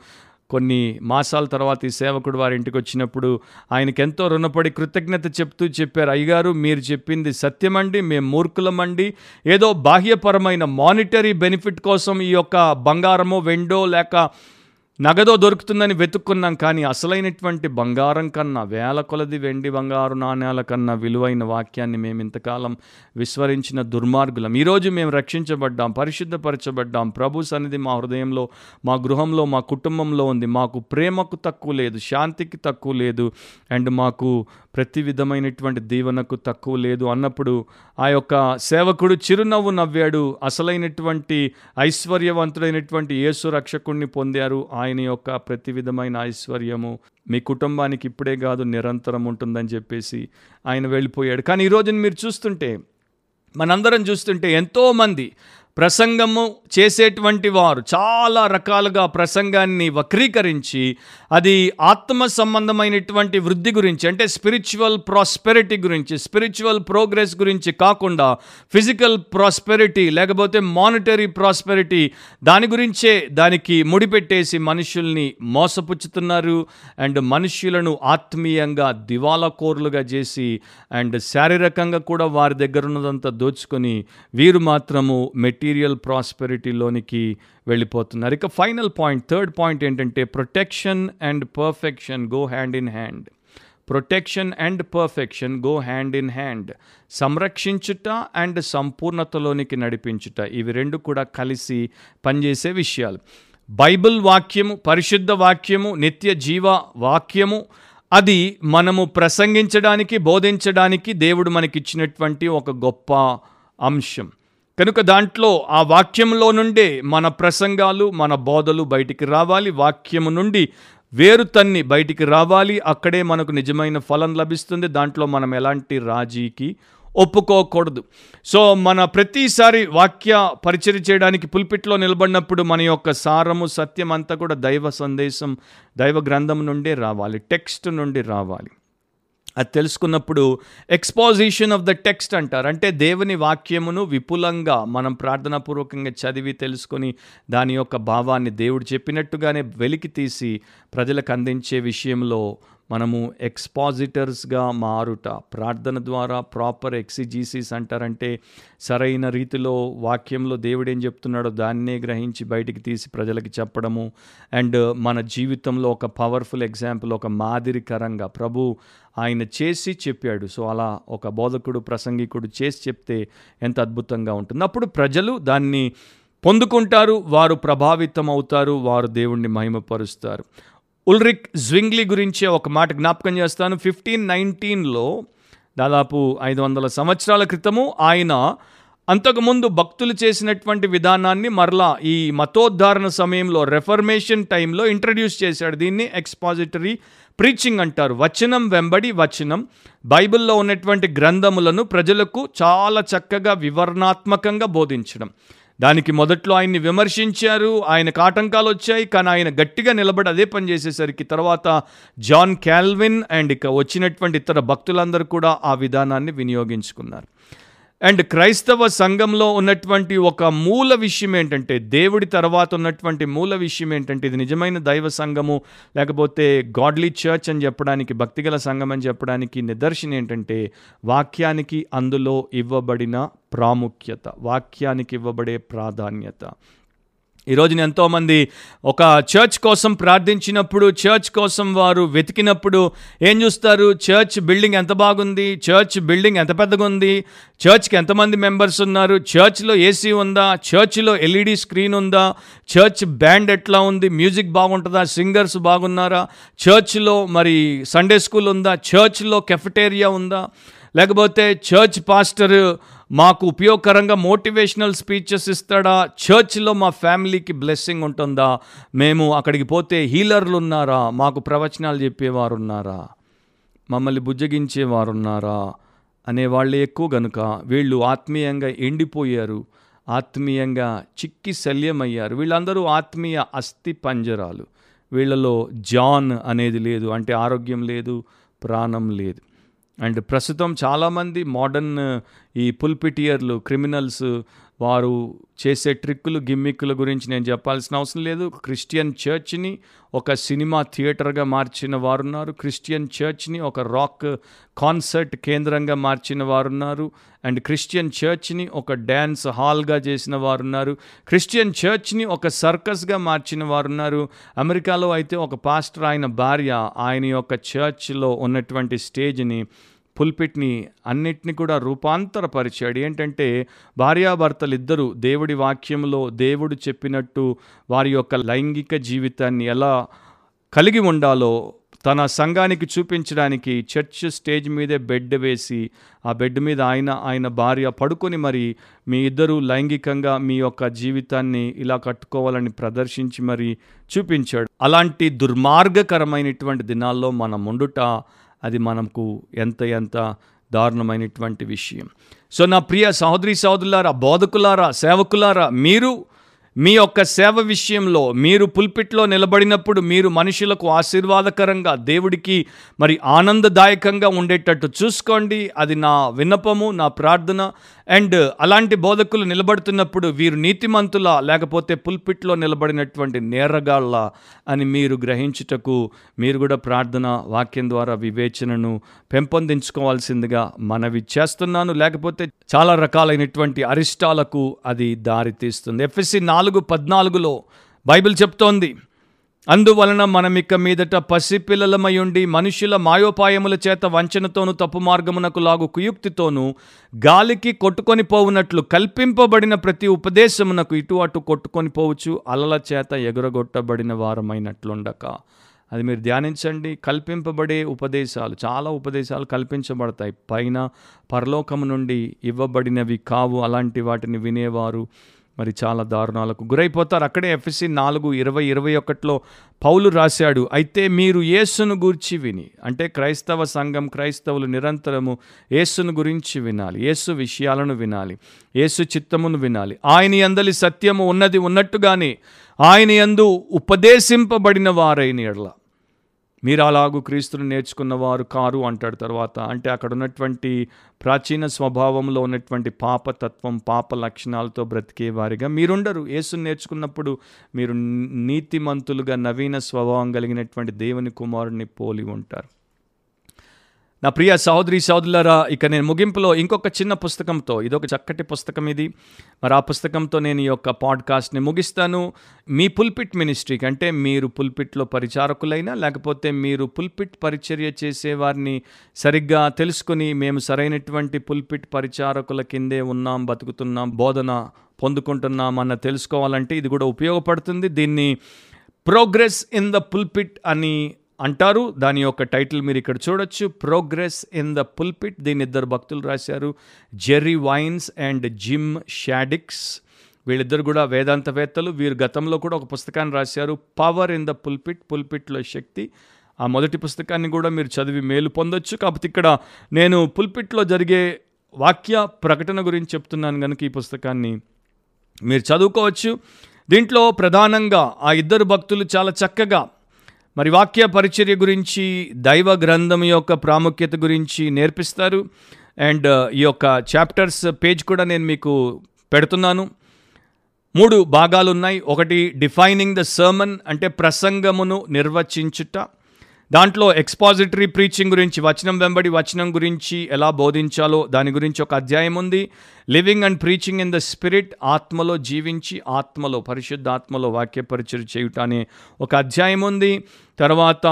కొన్ని మాసాల తర్వాత ఈ సేవకుడు వారి ఇంటికి వచ్చినప్పుడు ఆయనకి ఎంతో రుణపడి కృతజ్ఞత చెప్తూ చెప్పారు అయ్యగారు మీరు చెప్పింది సత్యమండి మేము మూర్ఖులమండి. ఏదో బాహ్యపరమైన మానిటరీ బెనిఫిట్ కోసం ఈ యొక్క బంగారమో వెండో లేక నగదో దొరుకుతుందని వెతుక్కున్నాం కానీ అసలైనటువంటి బంగారం కన్నా వేల కొలది వెండి బంగారు నాణ్యాల కన్నా విలువైన వాక్యాన్ని మేము ఇంతకాలం విస్మరించిన దుర్మార్గులం. ఈరోజు మేము రక్షించబడ్డాం పరిశుద్ధపరచబడ్డాం. ప్రభు సన్నిధి మా హృదయంలో మా గృహంలో మా కుటుంబంలో ఉంది. మాకు ప్రేమకు తక్కువ లేదు శాంతికి తక్కువ లేదు. అండ్ మాకు ప్రతి విధమైనటువంటి దీవెనకు తక్కువ లేదు అన్నప్పుడు ఆ యొక్క సేవకుడు చిరునవ్వు నవ్వాడు. అసలైనటువంటి ఐశ్వర్యవంతుడైనటువంటి యేసు రక్షకుణ్ణి పొందారు. ఆయన యొక్క ప్రతి విధమైన ఐశ్వర్యము మీ కుటుంబానికి ఇప్పుడే కాదు నిరంతరం ఉంటుందని చెప్పేసి ఆయన వెళ్ళిపోయాడు. కానీ ఈరోజు మీరు చూస్తుంటే మనందరం చూస్తుంటే ఎంతోమంది ప్రసంగము చేసేటువంటి వారు చాలా రకాలుగా ప్రసంగాన్ని వక్రీకరించి అది ఆత్మ సంబంధమైనటువంటి వృద్ధి గురించి అంటే స్పిరిచువల్ ప్రాస్పెరిటీ గురించి స్పిరిచువల్ ప్రోగ్రెస్ గురించి కాకుండా ఫిజికల్ ప్రాస్పెరిటీ లేకపోతే మానిటరీ ప్రాస్పెరిటీ దాని గురించే దానికి ముడిపెట్టేసి మనుషుల్ని మోసపుచ్చుతున్నారు అండ్ మనుష్యులను ఆత్మీయంగా దివాలకోరులుగా చేసి అండ్ శారీరకంగా కూడా వారి దగ్గర ఉన్నదంతా దోచుకొని వీరు మాత్రము మెట్ మెటీరియల్ ప్రాస్పెరిటీలోనికి వెళ్ళిపోతున్నారు. ఇక ఫైనల్ పాయింట్ థర్డ్ పాయింట్ ఏంటంటే protection and perfection go hand in hand protection and perfection go hand in hand సంరక్షించుట and సంపూర్ణతలోనికి నడిపించుట ఇవి రెండు కూడా కలిసి పనిచేసే విషయాలు. బైబిల్ వాక్యము పరిశుద్ధ వాక్యము నిత్య జీవ వాక్యము అది మనము ప్రసంగించడానికి బోధించడానికి దేవుడు మనకిచ్చినటువంటి ఒక గొప్ప అంశం. కనుక దాంట్లో ఆ వాక్యంలో నుండే మన ప్రసంగాలు మన బోధలు బయటికి రావాలి. వాక్యము నుండి వేరు తన్ని బయటికి రావాలి. అక్కడే మనకు నిజమైన ఫలం లభిస్తుంది. దాంట్లో మనం ఎలాంటి రాజీకి ఒప్పుకోకూడదు. సో మన ప్రతిసారి వాక్య పరిచయం చేయడానికి పుల్పిట్లో నిలబడినప్పుడు మన యొక్క సారము సత్యం అంతా కూడా దైవ సందేశం దైవ గ్రంథం నుండే రావాలి. టెక్స్ట్ నుండి రావాలి. అది తెలుసుకున్నప్పుడు ఎక్స్పోజిషన్ ఆఫ్ ద టెక్స్ట్ అంటారు. అంటే దేవుని వాక్యమును విపులంగా మనం ప్రార్థనాపూర్వకంగా చదివి తెలుసుకొని దాని యొక్క భావాన్ని దేవుడు చెప్పినట్టుగానే వెలికి తీసి ప్రజలకు అందించే విషయంలో మనము ఎక్స్పాజిటర్స్గా మారుట ప్రార్థన ద్వారా ప్రాపర్ ఎక్సిజీసీస్ అంటారంటే సరైన రీతిలో వాక్యంలో దేవుడు ఏం చెప్తున్నాడో దాన్నే గ్రహించి బయటికి తీసి ప్రజలకి చెప్పడము. అండ్ మన జీవితంలో ఒక పవర్ఫుల్ ఎగ్జాంపుల్ ఒక మాదిరికరంగా ప్రభు ఆయన చేసి చెప్పాడు. సో అలా ఒక బోధకుడు ప్రసంగికుడు చేసి చెప్తే ఎంత అద్భుతంగా ఉంటుంది. అప్పుడు ప్రజలు దాన్ని పొందుకుంటారు వారు ప్రభావితం అవుతారు వారు దేవుణ్ణి మహిమపరుస్తారు. ఉల్రిక్ జ్వింగ్లీ గురించే ఒక మాట జ్ఞాపకం చేస్తాను. ఫిఫ్టీన్ నైన్టీన్లో దాదాపు ఐదు వందల సంవత్సరాల క్రితము ఆయన అంతకుముందు భక్తులు చేసినటువంటి విధానాన్ని మరలా ఈ మతోద్ధారణ సమయంలో రెఫర్మేషన్ టైంలో ఇంట్రడ్యూస్ చేశాడు. దీన్ని ఎక్స్పాజిటరీ ప్రీచింగ్ అంటారు. వచనం వెంబడి వచనం. బైబిల్లో ఉన్నటువంటి గ్రంథములను ప్రజలకు చాలా చక్కగా వివరణాత్మకంగా బోధించడం. దానికి మొదట్లో ఆయన్ని విమర్శించారు ఆయనకు ఆటంకాలు వచ్చాయి కానీ ఆయన గట్టిగా నిలబడి అదే పని చేసేసరికి తర్వాత జాన్ క్యాల్విన్ అండ్ ఇక వచ్చినటువంటి ఇతర భక్తులందరూ కూడా ఆ విధానాన్ని వినియోగించుకున్నారు. అండ్ క్రైస్తవ సంఘంలో ఉన్నటువంటి ఒక మూల విషయం ఏంటంటే దేవుడి తర్వాత ఉన్నటువంటి మూల విషయం ఏంటంటే ఇది నిజమైన దైవ సంఘము లేకపోతే గాడ్లీ చర్చ్ అని చెప్పడానికి భక్తిగల సంఘం అని చెప్పడానికి నిదర్శనం ఏంటంటే వాక్యానికి అందులో ఇవ్వబడిన ప్రాముఖ్యత వాక్యానికి ఇవ్వబడే ప్రాధాన్యత. ఈరోజు ఎంతోమంది ఒక చర్చ్ కోసం ప్రార్థించినప్పుడు చర్చ్ కోసం వారు వెతికినప్పుడు ఏం చూస్తారు? చర్చ్ బిల్డింగ్ ఎంత బాగుంది? చర్చ్ బిల్డింగ్ ఎంత పెద్దగా ఉంది చర్చ్కి ఎంతమంది మెంబర్స్ ఉన్నారు? చర్చ్లో ఏసీ ఉందా? చర్చ్లో ఎల్ఈడి స్క్రీన్ ఉందా? చర్చ్ బ్యాండ్ ఎట్లా ఉంది? మ్యూజిక్ బాగుంటుందా? సింగర్స్ బాగున్నారా? చర్చ్లో మరి సండే స్కూల్ ఉందా? చర్చ్లో కెఫెటేరియా ఉందా? లేకపోతే చర్చ్ పాస్టర్ మాకు ఉపయోగకరంగా మోటివేషనల్ స్పీచెస్ ఇస్తాడా? చర్చ్లో మా ఫ్యామిలీకి బ్లెస్సింగ్ ఉంటుందా? మేము అక్కడికి పోతే హీలర్లు ఉన్నారా? మాకు ప్రవచనాలు చెప్పేవారు ఉన్నారా? మమ్మల్ని బుజ్జగించేవారు ఉన్నారా అనేవాళ్ళే ఎక్కువ గనుక వీళ్ళు ఆత్మీయంగా ఎండిపోయారు. ఆత్మీయంగా చిక్కి శల్యమయ్యారు. వీళ్ళందరూ ఆత్మీయ అస్థి పంజరాలు వీళ్ళలో జాన్ అనేది లేదు. అంటే ఆరోగ్యం లేదు ప్రాణం లేదు. అండ్ ప్రస్తుతం చాలామంది మోడర్న్ ఈ పుల్పిటియర్లు క్రిమినల్స్ వారు చేసే ట్రిక్కులు గిమ్మిక్కుల గురించి నేను చెప్పాల్సిన అవసరం లేదు. క్రిస్టియన్ చర్చ్ని ఒక సినిమా థియేటర్గా మార్చిన వారున్నారు. క్రిస్టియన్ చర్చ్ని ఒక రాక్ కాన్సర్ట్ కేంద్రంగా మార్చిన వారున్నారు. అండ్ క్రిస్టియన్ చర్చ్ని ఒక డ్యాన్స్ హాల్గా చేసిన వారున్నారు. క్రిస్టియన్ చర్చ్ని ఒక సర్కస్గా మార్చిన వారున్నారు. అమెరికాలో అయితే ఒక పాస్టర్ ఆయన భార్య ఆయన యొక్క చర్చ్లో ఉన్నటువంటి స్టేజ్ని పుల్పిట్ని అన్నిటిని కూడా రూపాంతరపరిచాడు ఏంటంటే భార్యాభర్తలు ఇద్దరు దేవుడి వాక్యంలో దేవుడు చెప్పినట్టు వారి యొక్క లైంగిక జీవితాన్ని ఎలా కలిగి ఉండాలో తన సంఘానికి చూపించడానికి చర్చ్ స్టేజ్ మీదే బెడ్ వేసి ఆ బెడ్ మీద ఆయన ఆయన భార్య పడుకొని మరి మీ ఇద్దరు లైంగికంగా మీ యొక్క జీవితాన్ని ఇలా కట్టుకోవాలని ప్రదర్శించి మరి చూపించాడు. అలాంటి దుర్మార్గకరమైనటువంటి దినాల్లో మనం ఉండుట అది మనకు ఎంత ఎంత దారుణమైనటువంటి విషయం. సో నా ప్రియ సహోదరి సహోదరులారా బోధకులారా సేవకులారా మీరు మీ యొక్క సేవ విషయంలో మీరు పుల్పిట్లో నిలబడినప్పుడు మీరు మనుషులకు ఆశీర్వాదకరంగా దేవుడికి మరి ఆనందదాయకంగా ఉండేటట్టు చూసుకోండి. అది నా విన్నపము నా ప్రార్థన. అండ్ అలాంటి బోధకులు నిలబడుతున్నప్పుడు వీరు నీతిమంతుల లేకపోతే పుల్పిట్లో నిలబడినటువంటి నేరగాళ్ళ అని మీరు గ్రహించుటకు మీరు కూడా ప్రార్థన వాక్యం ద్వారా వివేచనను పెంపొందించుకోవాల్సిందిగా మనవి చేస్తున్నాను. లేకపోతే చాలా రకాలైనటువంటి అరిష్టాలకు అది దారితీస్తుంది. ఎఫ్ఎస్సి నాలుగు పద్నాలుగులో బైబిల్ చెప్తోంది అందువలన మనం ఇక మీదట పసిపిల్లలమయుండి మనుషుల మాయోపాయముల చేత వంచనతోనూ తప్పు మార్గమునకు లాగు కుయుక్తితోనూ గాలికి కొట్టుకొని పోవునట్లు కల్పింపబడిన ప్రతి ఉపదేశమునకు ఇటు అటు కొట్టుకొని పోవచ్చు అలల చేత ఎగురగొట్టబడిన వారమైనట్లుండక. అది మీరు ధ్యానించండి. కల్పింపబడే ఉపదేశాలు చాలా ఉపదేశాలు కల్పించబడతాయి. పైన పరలోకము నుండి ఇవ్వబడినవి కావు అలాంటి వాటిని వినేవారు మరి చాలా దారుణాలకు గురైపోతారు. అక్కడే ఎఫ్ఎస్సి నాలుగు ఇరవై ఇరవై ఒకటిలో పౌలు రాశాడు అయితే మీరు యేసును గురించి విని అంటే క్రైస్తవ సంఘం క్రైస్తవులు నిరంతరము యేసును గురించి వినాలి యేసు విషయాలను వినాలి యేసు చిత్తమును వినాలి. ఆయన అందలి సత్యము ఉన్నది ఉన్నట్టుగానే ఆయన యందు ఉపదేశింపబడిన వారైన ఎడలా మీరు అలాగూ క్రీస్తుని నేర్చుకున్న వారు కారు అంటాడు తర్వాత. అంటే అక్కడ ఉన్నటువంటి ప్రాచీన స్వభావంలో ఉన్నటువంటి పాపతత్వం పాప లక్షణాలతో బ్రతికే వారిగా మీరుండరు. యేసుని నేర్చుకున్నప్పుడు మీరు నీతిమంతులుగా నవీన స్వభావం కలిగినటువంటి దేవుని కుమారుని పోలి ఉంటారు. నా ప్రియ సహోదరి సహోదరులరా ఇక నేను ముగింపులో ఇంకొక చిన్న పుస్తకంతో ఇదొక చక్కటి పుస్తకం ఇది. మరి ఆ పుస్తకంతో నేను ఈ యొక్క పాడ్కాస్ట్ని ముగిస్తాను. మీ పుల్పిట్ మినిస్ట్రీకి అంటే మీరు పుల్పిట్లో పరిచారకులైనా లేకపోతే మీరు పుల్పిట్ పరిచర్య చేసేవారిని సరిగ్గా తెలుసుకుని మేము సరైనటువంటి పుల్పిట్ పరిచారకుల కిందే ఉన్నాం బతుకుతున్నాం బోధన పొందుకుంటున్నాం అన్న తెలుసుకోవాలంటే ఇది కూడా ఉపయోగపడుతుంది. దీన్ని ప్రోగ్రెస్ ఇన్ ద పుల్పిట్ అని అంటారు. దాని యొక్క టైటిల్ మీరు ఇక్కడ చూడొచ్చు. ప్రోగ్రెస్ ఇన్ ద పుల్పిట్ దీని ఇద్దరు భక్తులు రాశారు. Jerry Vines and Jim Shaddix వీళ్ళిద్దరు కూడా వేదాంతవేత్తలు. వీరు గతంలో కూడా ఒక పుస్తకాన్ని రాశారు. పవర్ ఇన్ ద పుల్పిట్ పుల్పిట్లో శక్తి. ఆ మొదటి పుస్తకాన్ని కూడా మీరు చదివి మేలు పొందొచ్చు. కాకపోతే ఇక్కడ నేను పుల్పిట్లో జరిగే వాక్య ప్రకటన గురించి చెప్తున్నాను కనుక ఈ పుస్తకాన్ని మీరు చదువుకోవచ్చు. దీంట్లో ప్రధానంగా ఆ ఇద్దరు భక్తులు చాలా చక్కగా మరి వాక్య పరిచర్య గురించి దైవ గ్రంథం యొక్క ప్రాముఖ్యత గురించి నేర్పిస్తారు. అండ్ uh, ఈ యొక్క చాప్టర్స్ పేజ్ కూడా నేను మీకు పెడుతున్నాను. మూడు భాగాలు ఉన్నాయి ఒకటి డిఫైనింగ్ ద సర్మన్ అంటే ప్రసంగమును నిర్వచించుట. దాంట్లో ఎక్స్పాజిటరీ ప్రీచింగ్ గురించి వచనం వెంబడి వచనం గురించి ఎలా బోధించాలో దాని గురించి ఒక అధ్యాయం ఉంది. Living and preaching in the spirit ఆత్మలో జీవించి ఆత్మలో పరిశుద్ధ ఆత్మలో వాక్యపరిచయం చేయుట అనే ఒక అధ్యాయం ఉంది. తర్వాత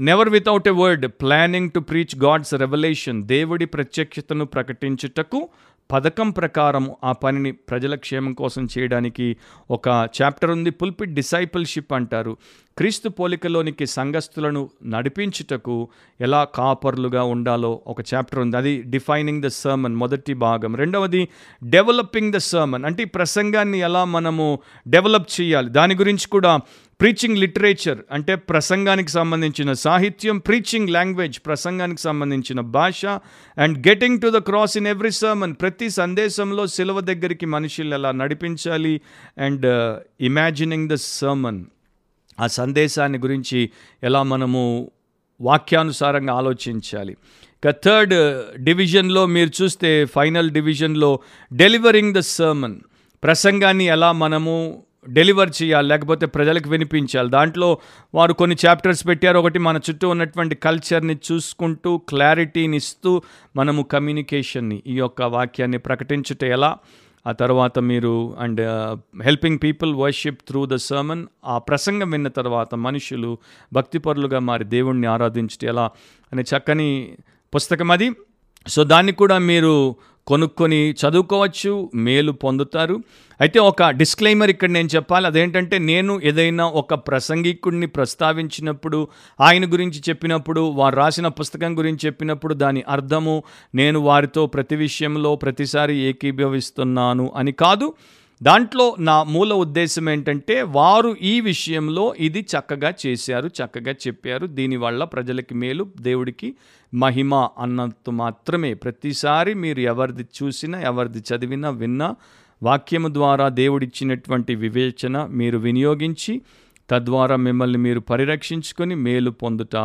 never without a word planning to preach God's revelation దేవుడి ప్రత్యక్షతను ప్రకటించుటకు పథకం ప్రకారం ఆ పనిని ప్రజల క్షేమం కోసం చేయడానికి ఒక చాప్టర్ ఉంది. పుల్పిట్ డిసైపుల్షిప్ అంటారు. క్రీస్తు పోలికలోనికి సంఘస్థులను నడిపించుటకు ఎలా కాపర్లుగా ఉండాలో ఒక చాప్టర్ ఉంది. అది డిఫైనింగ్ ద సర్మన్ మొదటి భాగం. రెండవది డెవలపింగ్ ద సర్మన్ అంటే ఈ ప్రసంగాన్ని ఎలా మనము డెవలప్ చేయాలి. దాని గురించి కూడా ప్రీచింగ్ లిటరేచర్ అంటే ప్రసంగానికి సంబంధించిన సాహిత్యం ప్రీచింగ్ లాంగ్వేజ్ ప్రసంగానికి సంబంధించిన భాష and getting to the cross in every sermon ప్రతి సందేశంలో సిలువ దగ్గరికి మనుషులు ఎలా నడిపించాలి అండ్ ఇమాజినింగ్ ద సర్మన్ ఆ సందేశాన్ని గురించి ఎలా మనము వాక్యానుసారంగా ఆలోచించాలి. ఇక థర్డ్ డివిజన్లో మీరు చూస్తే ఫైనల్ డివిజన్లో డెలివరింగ్ ద సర్మన్. ప్రసంగాన్ని ఎలా మనము డెలివర్ చేయాలి లేకపోతే ప్రజలకు వినిపించాలి. దాంట్లో వారు కొన్ని చాప్టర్స్ పెట్టారు. ఒకటి మన చుట్టూ ఉన్నటువంటి కల్చర్ని చూసుకుంటూ క్లారిటీని ఇస్తూ మనము కమ్యూనికేషన్ని ఈ యొక్క వాక్యాన్ని ప్రకటించుట ఎలా? ఆ తర్వాత మీరు and helping people worship through the sermon ఆ ప్రసంగం విన్న తర్వాత మనుషులు భక్తిపరులుగా మారి దేవుణ్ణి ఆరాధించట ఎలా అనే చక్కని పుస్తకం అది. సో దాన్ని కూడా మీరు కొనుక్కొని చదువుకోవచ్చు మేలు పొందుతారు. అయితే ఒక డిస్క్లైమర్ ఇక్కడ నేను చెప్పాలి. అదేంటంటే నేను ఏదైనా ఒక ప్రసంగికుడిని ప్రస్తావించినప్పుడు ఆయన గురించి చెప్పినప్పుడు వారు రాసిన పుస్తకం గురించి చెప్పినప్పుడు దాని అర్థము నేను వారితో ప్రతి విషయంలో ప్రతిసారి ఏకీభవిస్తున్నాను అని కాదు. దాంట్లో నా మూల ఉద్దేశం ఏంటంటే వారు ఈ విషయంలో ఇది చక్కగా చేశారు చక్కగా చెప్పారు. దీనివల్ల ప్రజలకి మేలు దేవుడికి మహిమ అన్నంత మాత్రమే. ప్రతిసారి మీరు ఎవరిది చూసినా ఎవరిది చదివినా విన్నా వాక్యము ద్వారా దేవుడిచ్చినటువంటి వివేచన మీరు వినియోగించి తద్వారా మిమ్మల్ని మీరు పరిరక్షించుకొని మేలు పొందుట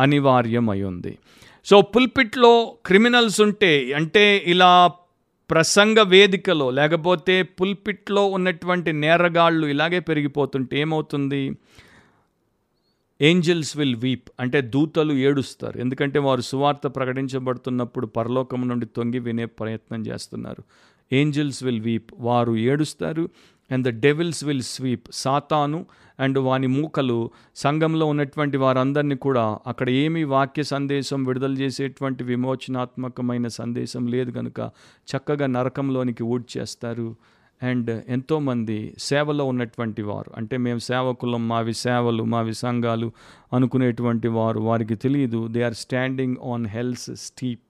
అనివార్యమై ఉంది. సో పుల్పిట్లో క్రిమినల్స్ ఉంటే అంటే ఇలా ప్రసంగ వేదికలో లేకపోతే పుల్పిట్లో ఉన్నటువంటి నేరగాళ్ళు ఇలాగే పెరిగిపోతుంటే ఏమవుతుంది? ఏంజల్స్ విల్ వీప్ అంటే దూతలు ఏడుస్తారు. ఎందుకంటే వారు సువార్త ప్రకటించబడుతున్నప్పుడు పరలోకం నుండి తొంగి వినే ప్రయత్నం చేస్తున్నారు. ఏంజల్స్ విల్ వీప్ వారు ఏడుస్తారు. And the devils will sweep సాతాను అండ్ వాని మూకలు సంఘంలో ఉన్నటువంటి వారందరినీ కూడా అక్కడ ఏమి వాక్య సందేశం విడుదల చేసేటువంటి విమోచనాత్మకమైన సందేశం లేదు కనుక చక్కగా నరకంలోనికి ఊడ్చేస్తారు. అండ్ ఎంతోమంది సేవలో ఉన్నటువంటి వారు అంటే మేము సేవకులం మావి సేవలు మావి సంఘాలు అనుకునేటువంటి వారు వారికి తెలియదు they are standing on hell's steep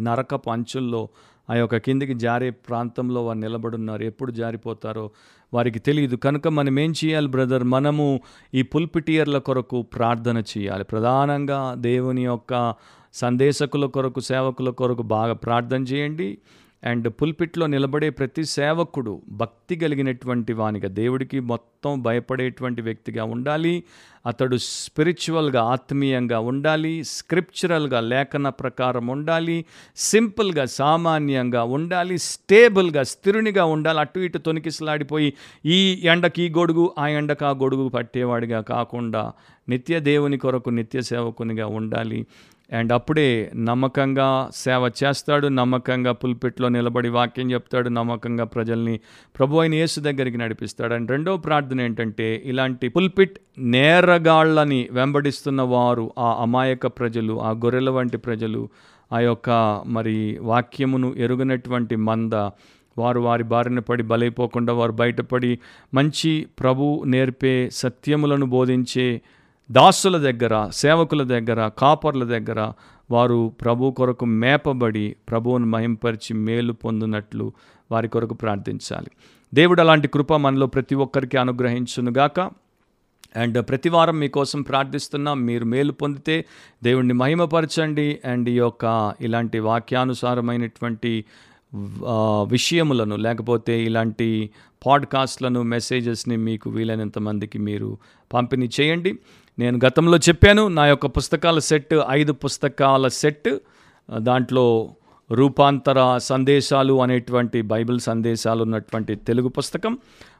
నరకపు అంచుల్లో ఆ యొక్క కిందికి జారే ప్రాంతంలో వారు నిలబడున్నారు. ఎప్పుడు జారిపోతారో వారికి తెలియదు కనుక మనం ఏం చేయాలి బ్రదర్? మనము ఈ పుల్పిటియర్ల కొరకు ప్రార్థన చేయాలి. ప్రధానంగా దేవుని యొక్క సందేశకుల కొరకు సేవకుల కొరకు బాగా ప్రార్థన చేయండి. అండ్ పుల్పిట్లో నిలబడే ప్రతి సేవకుడు భక్తి కలిగినటువంటి వానిగా దేవుడికి మొత్తం భయపడేటువంటి వ్యక్తిగా ఉండాలి. అతడు స్పిరిచువల్గా ఆత్మీయంగా ఉండాలి. స్క్రిప్చురల్గా లేఖన ప్రకారం ఉండాలి. సింపుల్గా సామాన్యంగా ఉండాలి. స్టేబుల్గా స్థిరునిగా ఉండాలి. అటు ఇటు తొనికిసలాడిపోయి ఈ ఎండకి ఈ గొడుగు ఆ ఎండకు ఆ గొడుగు పట్టేవాడిగా కాకుండా నిత్య దేవుని కొరకు నిత్య సేవకునిగా ఉండాలి. అండ్ అప్పుడే నమ్మకంగా సేవ చేస్తాడు నమ్మకంగా పుల్పిట్లో నిలబడి వాక్యం చెప్తాడు నమ్మకంగా ప్రజల్ని ప్రభు అయిన యేసు దగ్గరికి నడిపిస్తాడు. అండ్ రెండో ప్రార్థన ఏంటంటే ఇలాంటి పుల్పిట్ నేరగాళ్ళని వెంబడిస్తున్న వారు ఆ అమాయక ప్రజలు ఆ గొర్రెల వంటి ప్రజలు ఆ యొక్క మరి వాక్యమును ఎరుగనటువంటి మంద వారు వారి బారిన పడి బలైపోకుండా వారు బయటపడి మంచి ప్రభు నేర్పే సత్యములను బోధించే దాసుల దగ్గర సేవకుల దగ్గర కాపర్ల దగ్గర వారు ప్రభు కొరకు మేపబడి ప్రభువును మహింపరిచి మేలు పొందినట్లు వారి కొరకు ప్రార్థించాలి. దేవుడు అలాంటి కృప మనలో ప్రతి ఒక్కరికి అనుగ్రహించునుగాక అండ్ ప్రతి వారం మీకోసం ప్రార్థిస్తున్నాం మీరు మేలు పొందితే దేవుణ్ణి మహిమపరచండి. అండ్ ఈ యొక్క ఇలాంటి వాక్యానుసారమైనటువంటి విషయములను లేకపోతే ఇలాంటి పాడ్కాస్ట్లను మెసేజెస్ని మీకు వీలైనంత మందికి మీరు పంపిణీ చేయండి. నేను గతంలో చెప్పాను నా యొక్క పుస్తకాల సెట్ ఐదు పుస్తకాల సెట్ దాంట్లో రూపాంతర సందేశాలు అనేటువంటి బైబిల్ సందేశాలు ఉన్నటువంటి తెలుగు పుస్తకం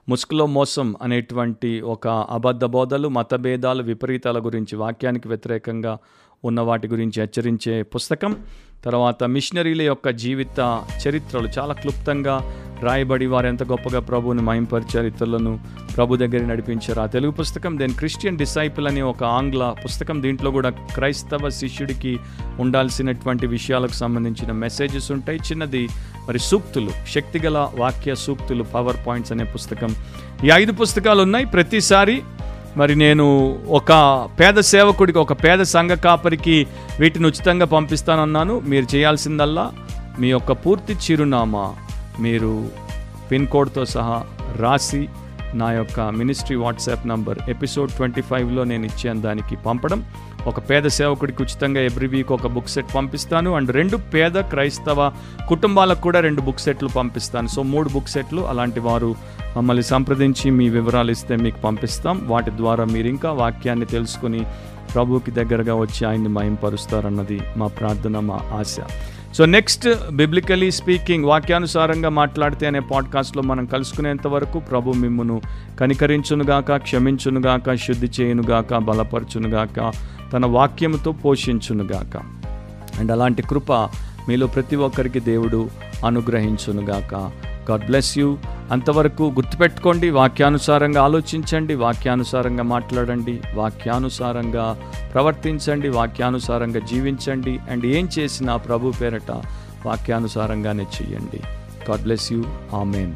ముసుకులో మోసం అనేటువంటి ఒక అబద్ధ బోధలు మతభేదాలు విపరీతాల గురించి వాక్యానికి వ్యతిరేకంగా ఉన్న వాటి గురించి హెచ్చరించే పుస్తకం. తర్వాత మిషనరీల యొక్క జీవిత చరిత్రలు చాలా క్లుప్తంగా రాయబడి వారు ఎంత గొప్పగా ప్రభువుని మహింపరిచారు ఇతరులను ప్రభు దగ్గర నడిపించారు. ఆ తెలుగు పుస్తకం దెన్ క్రిస్టియన్ డిసైపుల్ అనే ఒక ఆంగ్ల పుస్తకం దీంట్లో కూడా క్రైస్తవ శిష్యుడికి ఉండాల్సినటువంటి విషయాలకు సంబంధించిన మెసేజెస్ ఉంటాయి. చిన్నది మరి సూక్తులు శక్తిగల వాక్య సూక్తులు పవర్ పాయింట్స్ అనే పుస్తకం. ఈ ఐదు పుస్తకాలు ఉన్నాయి. ప్రతిసారి మరి నేను ఒక పేద సేవకుడికి ఒక పేద సంఘ కాపరికి వీటిని ఉచితంగా పంపిస్తానన్నాను. మీరు చేయాల్సిందల్లా మీ యొక్క పూర్తి చిరునామా మీరు పిన్ కోడ్తో సహా రాసి నా యొక్క ministry WhatsApp number episode twenty ఫైవ్లో నేను ఇచ్చాను దానికి పంపడం. ఒక పేద సేవకుడికి ఉచితంగా ఎవ్రీ వీక్ ఒక బుక్ సెట్ పంపిస్తాను. అండ్ రెండు పేద క్రైస్తవ కుటుంబాలకు కూడా రెండు బుక్ సెట్లు పంపిస్తాను. సో మూడు బుక్ సెట్లు అలాంటి వారు మమ్మల్ని సంప్రదించి మీ వివరాలు ఇస్తే మీకు పంపిస్తాం. వాటి ద్వారా మీరు ఇంకా వాక్యాన్ని తెలుసుకుని ప్రభువుకి దగ్గరగా వచ్చి ఆయన్ని మయంపరుస్తారన్నది మా ప్రార్థన మా ఆశ. సో నెక్స్ట్ బిబ్లికలీ స్పీకింగ్ వాక్యానుసారంగా మాట్లాడితే అనే పాడ్కాస్ట్లో మనం కలుసుకునేంత వరకు ప్రభు మిమ్మును కనికరించునుగాక క్షమించునుగాక శుద్ధి చేయునుగాక బలపరచునుగాక తన వాక్యముతో పోషించునుగాక. అండ్ అలాంటి కృప మీలో ప్రతి ఒక్కరికి దేవుడు అనుగ్రహించునుగాక. గాడ్ బ్లెస్ యూ అంతవరకు గుర్తుపెట్టుకోండి వాక్యానుసారంగా ఆలోచించండి వాక్యానుసారంగా మాట్లాడండి వాక్యానుసారంగా ప్రవర్తించండి వాక్యానుసారంగా జీవించండి అండ్ ఏం చేసినా ప్రభు పేరట వాక్యానుసారంగానే చెయ్యండి. God bless you amen